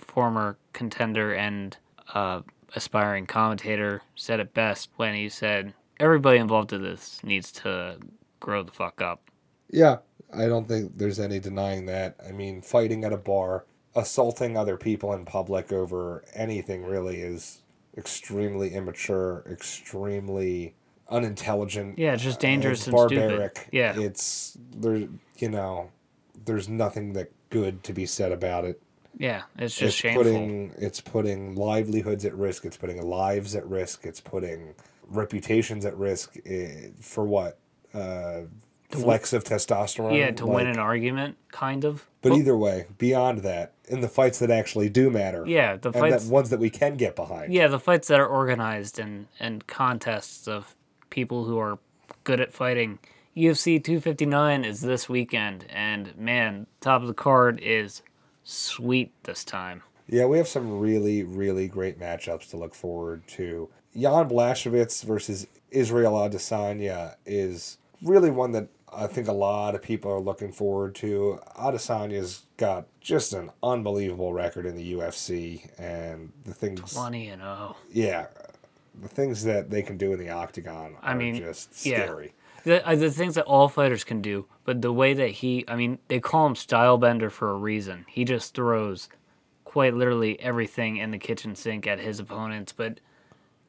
former contender and uh, aspiring commentator, said it best when he said, "Everybody involved in this needs to grow the fuck up." Yeah, I don't think there's any denying that. I mean, fighting at a bar, assaulting other people in public over anything really is extremely immature, extremely unintelligent. Yeah, it's just uh, dangerous it's and barbaric. stupid. Yeah. it's there. You know, there's nothing that good to be said about it. Yeah, it's just it's shameful. putting it's putting livelihoods at risk. It's putting lives at risk. It's putting reputations at risk. eh, for what? Uh, flex of testosterone. yeah, to win an argument, kind of. But either way, beyond that, in the fights that actually do matter, yeah, the fights. that ones that we can get behind. Yeah, the fights that are organized and and contests of people who are good at fighting. UFC 259 is this weekend, and man, top of the card is sweet this time. Yeah, we have some really, really great matchups to look forward to. Jan Blachowicz versus Israel Adesanya is really one that I think a lot of people are looking forward to. Adesanya's got just an unbelievable record in the UFC, and the things, 20 and oh. yeah, the things that they can do in the octagon I are mean, just yeah. scary. The, uh, the things that all fighters can do, but the way that he, I mean, they call him style bender for a reason. He just throws quite literally everything in the kitchen sink at his opponents. But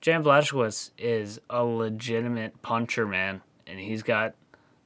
Jan Blachowicz is a legitimate puncher, man, and he's got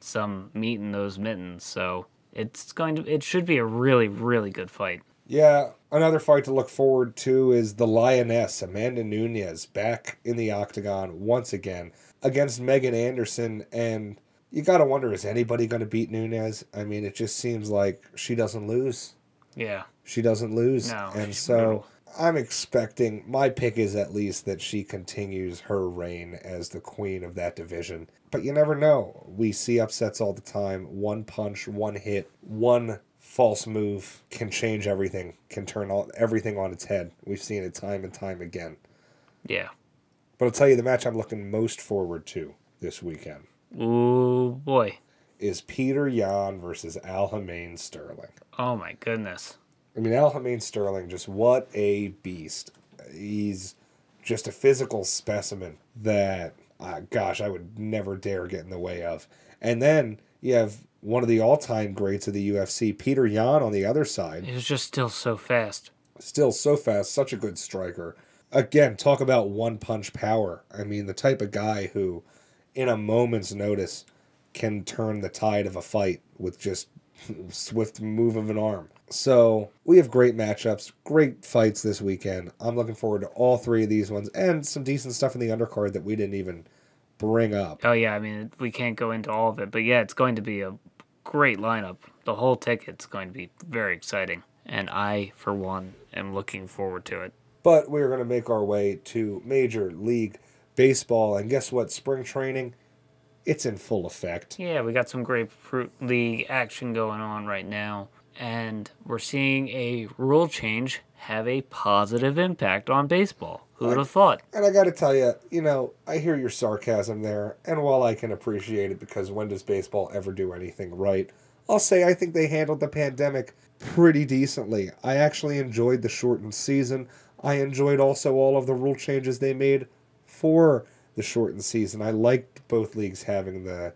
some meat in those mittens. So it's going to, it should be a really, really good fight. Yeah, another fight to look forward to is the Lioness, Amanda Nunes, back in the octagon once again against Megan Anderson. And you got to wonder is anybody going to beat Nunes? I mean, it just seems like she doesn't lose. Yeah, She doesn't lose. No, and so brutal. I'm expecting, my pick is at least that she continues her reign as the queen of that division. But you never know. We see upsets all the time. One punch, one hit, one false move can change everything, can turn all, everything on its head. We've seen it time and time again. yeah. But I'll tell you the match I'm looking most forward to this weekend Ooh, boy. is Petr Yan versus Aljamain Sterling. Oh, my goodness. I mean, Aljamain Sterling, just what a beast. He's just a physical specimen that, uh, gosh, I would never dare get in the way of. And then you have one of the all time greats of the UFC, Petr Yan, on the other side. He's just still so fast. Still so fast, such a good striker. Again, talk about one punch power. I mean, the type of guy who, in a moment's notice, can turn the tide of a fight with just [LAUGHS] swift move of an arm. So we have great matchups, great fights this weekend. I'm looking forward to all three of these ones and some decent stuff in the undercard that we didn't even bring up. Oh yeah, I mean we can't go into all of it, but yeah, it's going to be a great lineup. The whole ticket's going to be very exciting, and I, for one, am looking forward to it. But we're going to make our way to Major League Baseball, and guess what? Spring training, it's in full effect. Yeah, we got some grapefruit league action going on right now, and we're seeing a rule change have a positive impact on baseball. Who would have thought? And I got to tell you, you know, I hear your sarcasm there, and while I can appreciate it because when does baseball ever do anything right? I'll say I think they handled the pandemic pretty decently. I actually enjoyed the shortened season. I enjoyed also all of the rule changes they made for the shortened season. I liked both leagues having the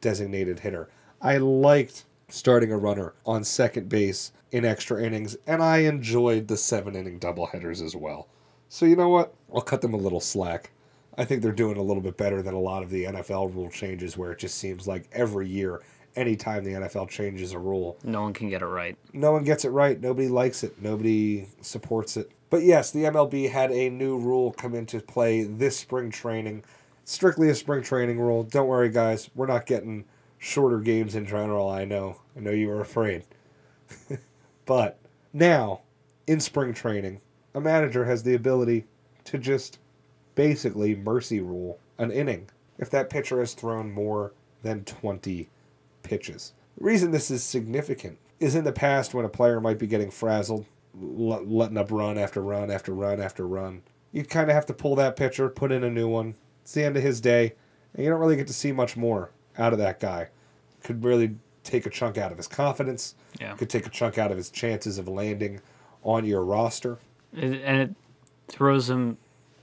designated hitter. I liked starting a runner on second base in extra innings, and I enjoyed the seven inning doubleheaders as well. So you know what? I'll cut them a little slack. I think they're doing a little bit better than a lot of the NFL rule changes where it just seems like every year, anytime the NFL changes a rule, no one can get it right. No one gets it right. Nobody likes it. Nobody supports it. But yes, the MLB had a new rule come into play this spring training. Strictly a spring training rule. Don't worry, guys. We're not getting shorter games in general. I know. I know you were afraid. [LAUGHS] but now, in spring training, a manager has the ability to just basically mercy rule an inning if that pitcher has thrown more than 20 pitches. The reason this is significant is in the past when a player might be getting frazzled, letting up run after run after run after run, you kind of have to pull that pitcher, put in a new one. It's the end of his day, and you don't really get to see much more out of that guy. Could really take a chunk out of his confidence. Yeah. Could take a chunk out of his chances of landing on your roster and it throws him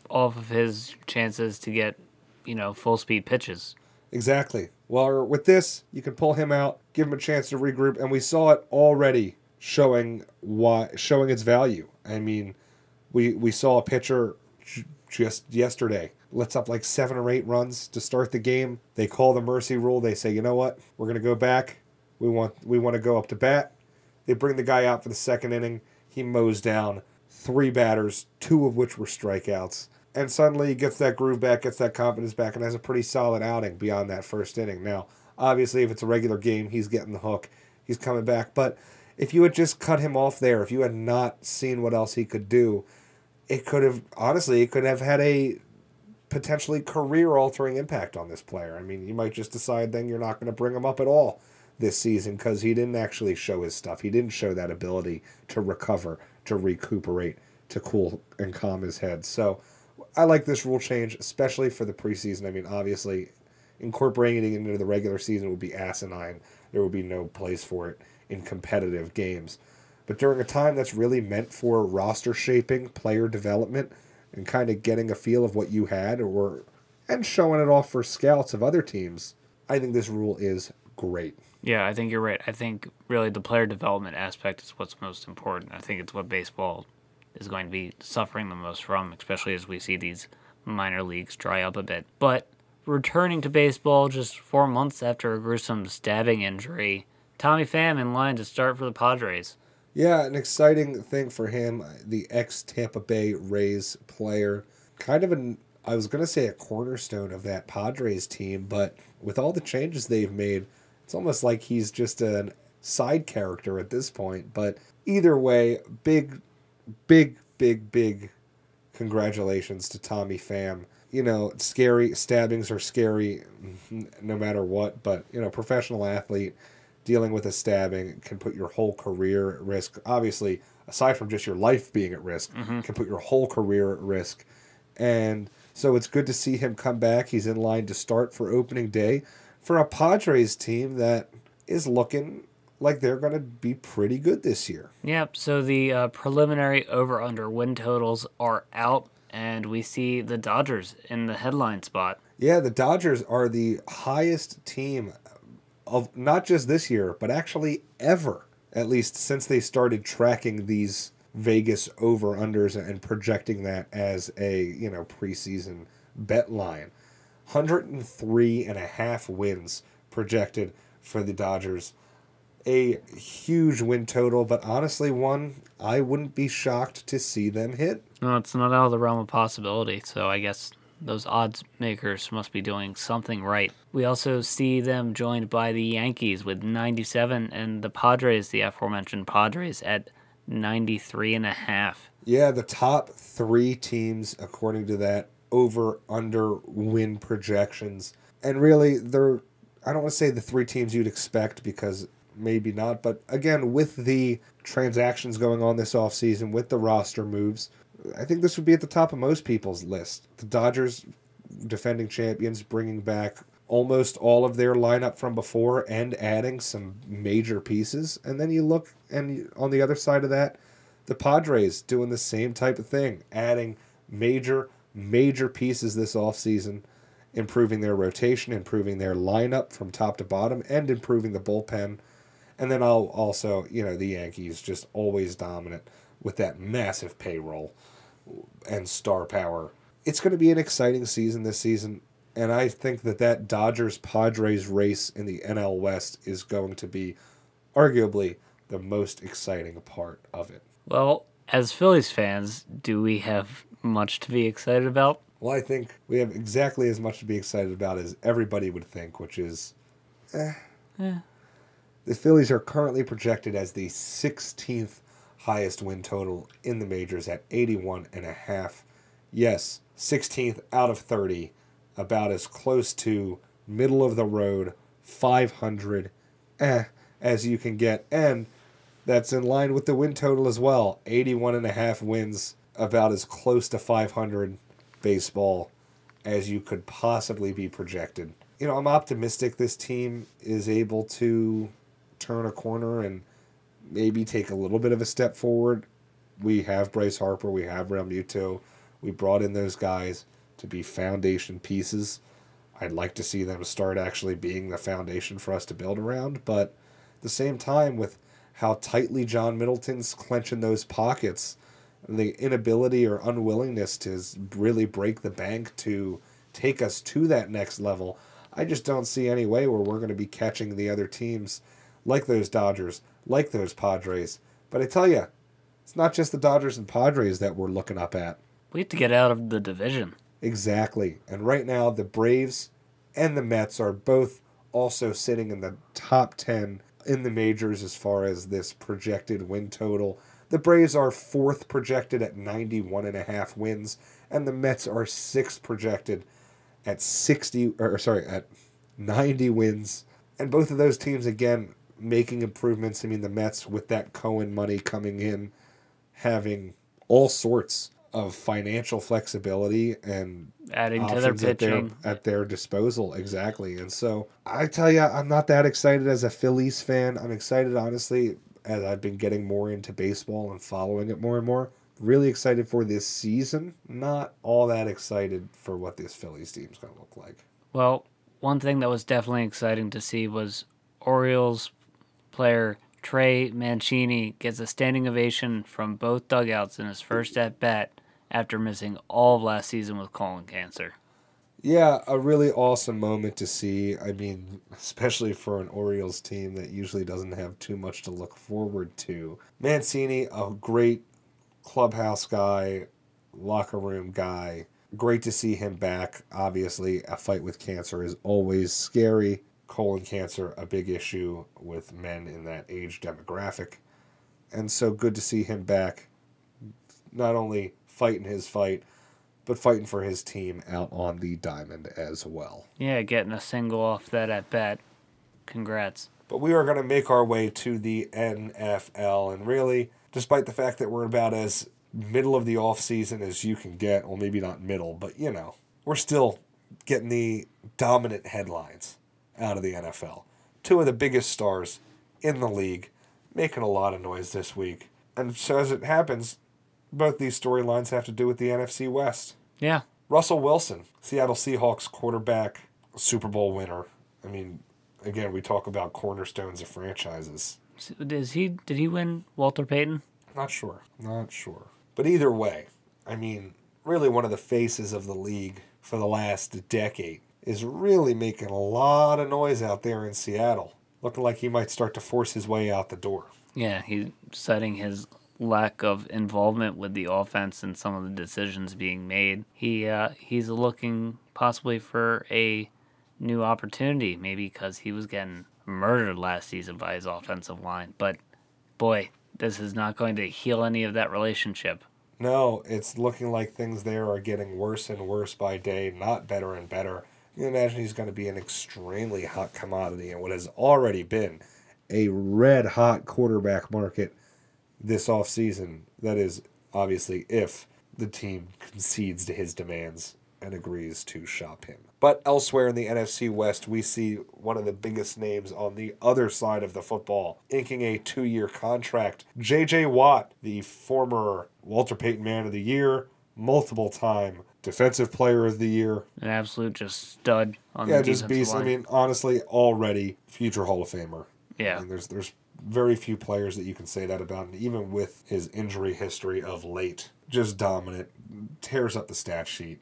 off of his chances to get, you know, full speed pitches. Exactly. Well, with this, you can pull him out, give him a chance to regroup, and we saw it already showing why showing its value. I mean, we we saw a pitcher j- just yesterday lets up like seven or eight runs to start the game. They call the mercy rule. They say, you know what, we're gonna go back. We want we want to go up to bat. They bring the guy out for the second inning. He mows down three batters, two of which were strikeouts. And suddenly he gets that groove back, gets that confidence back, and has a pretty solid outing beyond that first inning. Now, obviously, if it's a regular game, he's getting the hook, he's coming back. But if you had just cut him off there, if you had not seen what else he could do, it could have, honestly, it could have had a potentially career altering impact on this player. I mean, you might just decide then you're not going to bring him up at all this season because he didn't actually show his stuff. He didn't show that ability to recover to recuperate, to cool and calm his head. So I like this rule change, especially for the preseason. I mean, obviously, incorporating it into the regular season would be asinine. There would be no place for it in competitive games. But during a time that's really meant for roster shaping, player development, and kind of getting a feel of what you had or and showing it off for scouts of other teams, I think this rule is great. Yeah, I think you're right. I think really the player development aspect is what's most important. I think it's what baseball is going to be suffering the most from, especially as we see these minor leagues dry up a bit. But returning to baseball just four months after a gruesome stabbing injury, Tommy Pham in line to start for the Padres. Yeah, an exciting thing for him, the ex Tampa Bay Rays player. Kind of an, I was going to say a cornerstone of that Padres team, but with all the changes they've made, it's almost like he's just a side character at this point. But either way, big, big, big, big congratulations to Tommy Pham. You know, scary stabbings are scary [LAUGHS] no matter what, but you know, professional athlete dealing with a stabbing can put your whole career at risk. Obviously, aside from just your life being at risk, mm-hmm. can put your whole career at risk. And so it's good to see him come back. He's in line to start for opening day for a Padres team that is looking like they're going to be pretty good this year. Yep. So the uh, preliminary over under win totals are out, and we see the Dodgers in the headline spot. Yeah, the Dodgers are the highest team of not just this year, but actually ever, at least since they started tracking these Vegas over unders and projecting that as a, you know, preseason bet line. 103 and a half wins projected for the Dodgers. A huge win total, but honestly, one I wouldn't be shocked to see them hit. No, it's not out of the realm of possibility. So I guess those odds makers must be doing something right. We also see them joined by the Yankees with 97 and the Padres, the aforementioned Padres, at 93 and a half. Yeah, the top three teams, according to that, over under win projections. And really, they're, I don't want to say the three teams you'd expect because maybe not. But again, with the transactions going on this offseason, with the roster moves, I think this would be at the top of most people's list. The Dodgers, defending champions, bringing back almost all of their lineup from before and adding some major pieces. And then you look, and on the other side of that, the Padres doing the same type of thing, adding major, major pieces this offseason, improving their rotation, improving their lineup from top to bottom, and improving the bullpen. And then I'll also, you know, the Yankees just always dominant with that massive payroll and star power. It's going to be an exciting season this season, and I think that that Dodgers Padres race in the NL West is going to be arguably the most exciting part of it. Well, as Phillies fans, do we have much to be excited about? Well, I think we have exactly as much to be excited about as everybody would think, which is eh. Yeah. The Phillies are currently projected as the 16th highest win total in the majors at 81 and a half. Yes, 16th out of 30, about as close to middle of the road 500 eh, as you can get and that's in line with the win total as well. 81 and a half wins, about as close to 500 baseball as you could possibly be projected. You know, I'm optimistic this team is able to turn a corner and maybe take a little bit of a step forward. We have Bryce Harper, we have Realmuto. We brought in those guys to be foundation pieces. I'd like to see them start actually being the foundation for us to build around, but at the same time, with how tightly John Middleton's clenching those pockets, the inability or unwillingness to really break the bank to take us to that next level, I just don't see any way where we're going to be catching the other teams like those Dodgers, like those Padres. But I tell you, it's not just the Dodgers and Padres that we're looking up at. We have to get out of the division. Exactly. And right now, the Braves and the Mets are both also sitting in the top 10 in the majors as far as this projected win total. The Braves are fourth projected at 91 and a half wins, and the Mets are sixth projected at 60 or sorry, at 90 wins. And both of those teams again making improvements. I mean, the Mets with that Cohen money coming in, having all sorts of financial flexibility and adding to their pitching at their, at their disposal exactly. And so I tell you, I'm not that excited as a Phillies fan. I'm excited honestly as I've been getting more into baseball and following it more and more. Really excited for this season. Not all that excited for what this Phillies team's going to look like. Well, one thing that was definitely exciting to see was Orioles player Trey Mancini gets a standing ovation from both dugouts in his first at bat after missing all of last season with colon cancer. Yeah, a really awesome moment to see. I mean, especially for an Orioles team that usually doesn't have too much to look forward to. Mancini, a great clubhouse guy, locker room guy. Great to see him back. Obviously, a fight with cancer is always scary colon cancer a big issue with men in that age demographic. And so good to see him back, not only fighting his fight, but fighting for his team out on the diamond as well. Yeah, getting a single off that at bat. Congrats. But we are going to make our way to the NFL. And really, despite the fact that we're about as middle of the off season as you can get, well, maybe not middle, but you know, we're still getting the dominant headlines out of the NFL. Two of the biggest stars in the league making a lot of noise this week. And so as it happens, both these storylines have to do with the NFC West. Yeah. Russell Wilson, Seattle Seahawks quarterback, Super Bowl winner. I mean, again, we talk about cornerstones of franchises. Is he did he win Walter Payton? Not sure. Not sure. But either way, I mean, really one of the faces of the league for the last decade is really making a lot of noise out there in Seattle. Looking like he might start to force his way out the door. Yeah, he's citing his lack of involvement with the offense and some of the decisions being made. He uh, he's looking possibly for a new opportunity, maybe because he was getting murdered last season by his offensive line. But boy, this is not going to heal any of that relationship. No, it's looking like things there are getting worse and worse by day, not better and better. You imagine he's going to be an extremely hot commodity in what has already been a red hot quarterback market this offseason. That is, obviously, if the team concedes to his demands and agrees to shop him. But elsewhere in the NFC West, we see one of the biggest names on the other side of the football inking a two year contract. J.J. Watt, the former Walter Payton Man of the Year, multiple time Defensive Player of the Year. An absolute just stud on yeah, the just beast. line. I mean, honestly, already future Hall of Famer. Yeah. I mean, there's there's very few players that you can say that about, and even with his injury history of late, just dominant, tears up the stat sheet.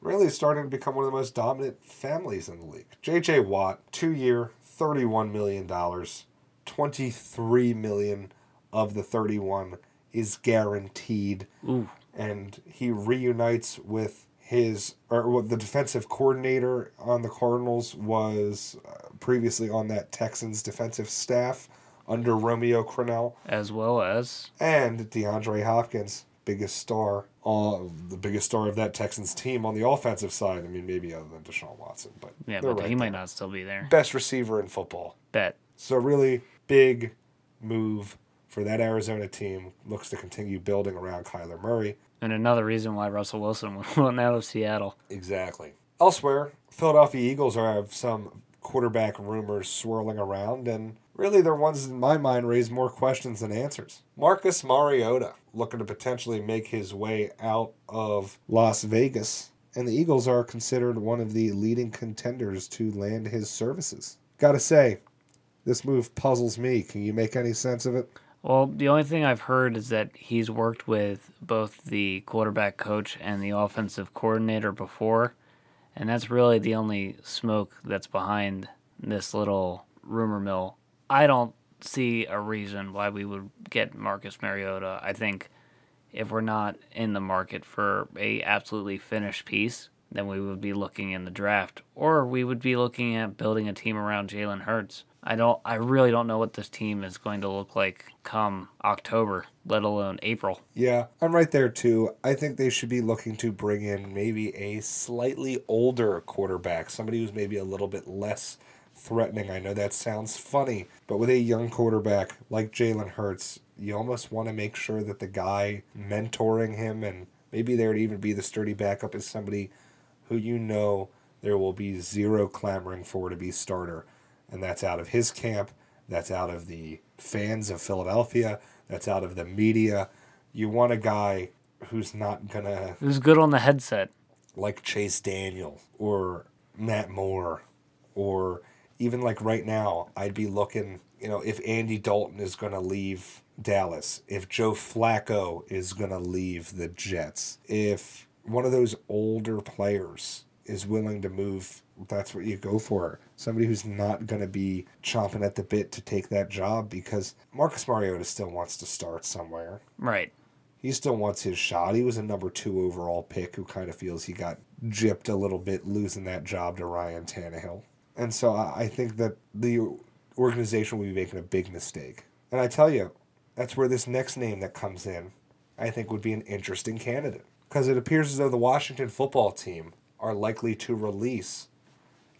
Really starting to become one of the most dominant families in the league. J.J. Watt, two year, thirty-one million dollars, twenty-three million of the thirty-one is guaranteed, Ooh. And he reunites with his or what the defensive coordinator on the Cardinals was uh, previously on that Texans defensive staff under Romeo Crennel as well as and DeAndre Hopkins, biggest star, uh, the biggest star of that Texans team on the offensive side. I mean, maybe other than Deshaun Watson, but yeah, but right he might not still be there. Best receiver in football. Bet. So really big move for that Arizona team. Looks to continue building around Kyler Murray. And another reason why Russell Wilson went out of Seattle. Exactly. Elsewhere, Philadelphia Eagles are have some quarterback rumors swirling around, and really they're ones in my mind raise more questions than answers. Marcus Mariota looking to potentially make his way out of Las Vegas, and the Eagles are considered one of the leading contenders to land his services. Gotta say, this move puzzles me. Can you make any sense of it? Well, the only thing I've heard is that he's worked with both the quarterback coach and the offensive coordinator before, and that's really the only smoke that's behind this little rumor mill. I don't see a reason why we would get Marcus Mariota. I think if we're not in the market for a absolutely finished piece, then we would be looking in the draft, or we would be looking at building a team around Jalen Hurts. I don't. I really don't know what this team is going to look like come October, let alone April. Yeah, I'm right there too. I think they should be looking to bring in maybe a slightly older quarterback, somebody who's maybe a little bit less threatening. I know that sounds funny, but with a young quarterback like Jalen Hurts, you almost want to make sure that the guy mentoring him and maybe there would even be the sturdy backup is somebody who you know there will be zero clamoring for to be starter. And that's out of his camp, that's out of the fans of Philadelphia, that's out of the media. You want a guy who's not gonna Who's good on the headset? like Chase Daniel or Matt Moore or even like right now, I'd be looking, you know, if Andy Dalton is going to leave Dallas, if Joe Flacco is going to leave the Jets, if one of those older players is willing to move, that's what you go for. Somebody who's not going to be chomping at the bit to take that job because Marcus Mariota still wants to start somewhere Right. he still wants his shot. He was a number two overall pick who kind of feels he got gypped a little bit losing that job to Ryan Tannehill. And so I I think that the organization will be making a big mistake. And I tell you, that's where this next name that comes in, I think would be an interesting candidate. Because it appears as though the Washington football team are likely to release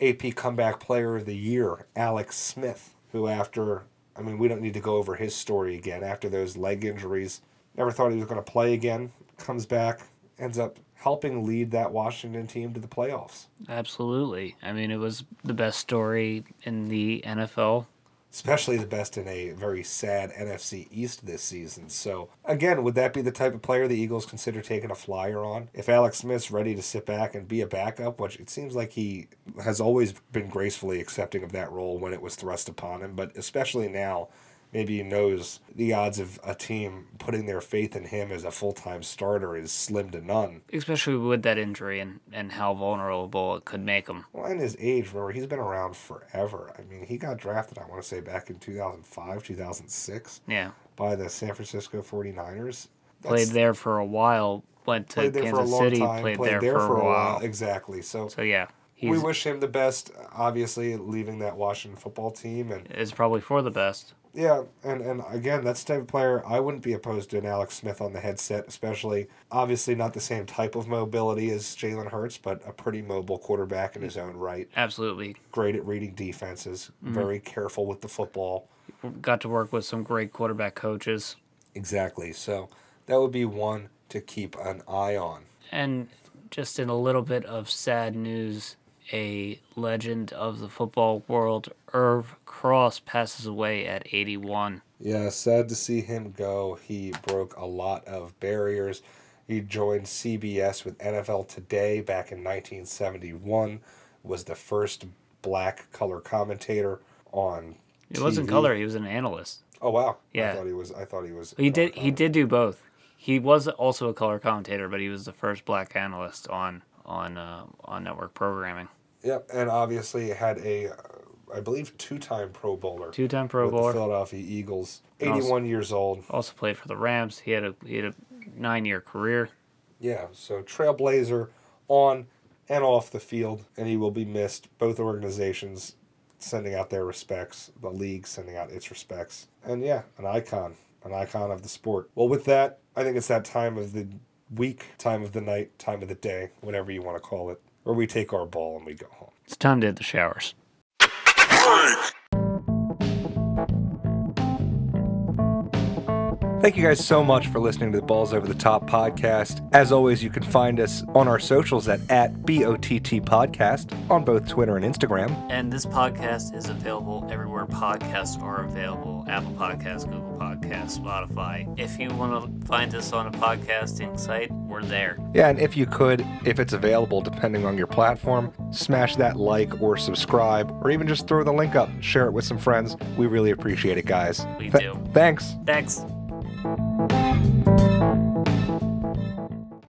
AP Comeback Player of the Year, Alex Smith, who after, I mean, we don't need to go over his story again. After those leg injuries, never thought he was going to play again, comes back, ends up helping lead that Washington team to the playoffs. Absolutely. I mean, it was the best story in the NFL. Especially the best in a very sad NFC East this season. So, again, would that be the type of player the Eagles consider taking a flyer on? If Alex Smith's ready to sit back and be a backup, which it seems like he has always been gracefully accepting of that role when it was thrust upon him, but especially now maybe he knows the odds of a team putting their faith in him as a full time starter is slim to none. Especially with that injury and, and how vulnerable it could make him. Well, and his age, remember, he's been around forever. I mean, he got drafted, I want to say, back in 2005, 2006 Yeah. by the San Francisco 49ers. Played there for a while, went to played there Kansas for a long City, time, played, there, for, a while. Exactly. So, So yeah, we wish him the best, obviously, leaving that Washington football team. And is probably for the best. Yeah, and, and again, that's the type of player I wouldn't be opposed to an Alex Smith on the headset, especially, obviously, not the same type of mobility as Jalen Hurts, but a pretty mobile quarterback in his own right. Absolutely. Great at reading defenses, Mm-hmm. very careful with the football. Got to work with some great quarterback coaches. Exactly. So that would be one to keep an eye on. And just in a little bit of sad news, a legend of the football world, Irv Cross, passes away at 81. Yeah, sad to see him go. He broke a lot of barriers. He joined CBS with NFL Today back in 1971. Was the first black color commentator on. It wasn't color; he was an analyst. Oh wow! Yeah. I thought he was. I thought he was. He did. He did do both. He was also a color commentator, but he was the first black analyst on on uh, on network programming. Yep, and obviously had a, uh, I believe, two-time Pro Bowler Two-time Pro with the Bowler. Philadelphia Eagles. also- 81 years old. Also played for the Rams. He had a he had a nine year career. Yeah, so trailblazer on and off the field, and he will be missed. Both organizations sending out their respects, the league sending out its respects. And yeah, an icon, an icon of the sport. Well, with that, I think it's that time of the week, time of the night, time of the day, whatever you want to call it, where we take our ball and we go home. It's time to hit the showers. Thank you guys so much for listening to the Balls Over the Top podcast. As always, you can find us on our socials at, at BOTT Podcast on both Twitter and Instagram. And this podcast is available everywhere podcasts are available Apple Podcasts, Google Podcasts, Spotify. If you want to find us on a podcasting site, we're there. Yeah, and if you could, if it's available, depending on your platform, smash that like or subscribe, or even just throw the link up, share it with some friends. We really appreciate it, guys. We Th- do. Thanks. Thanks.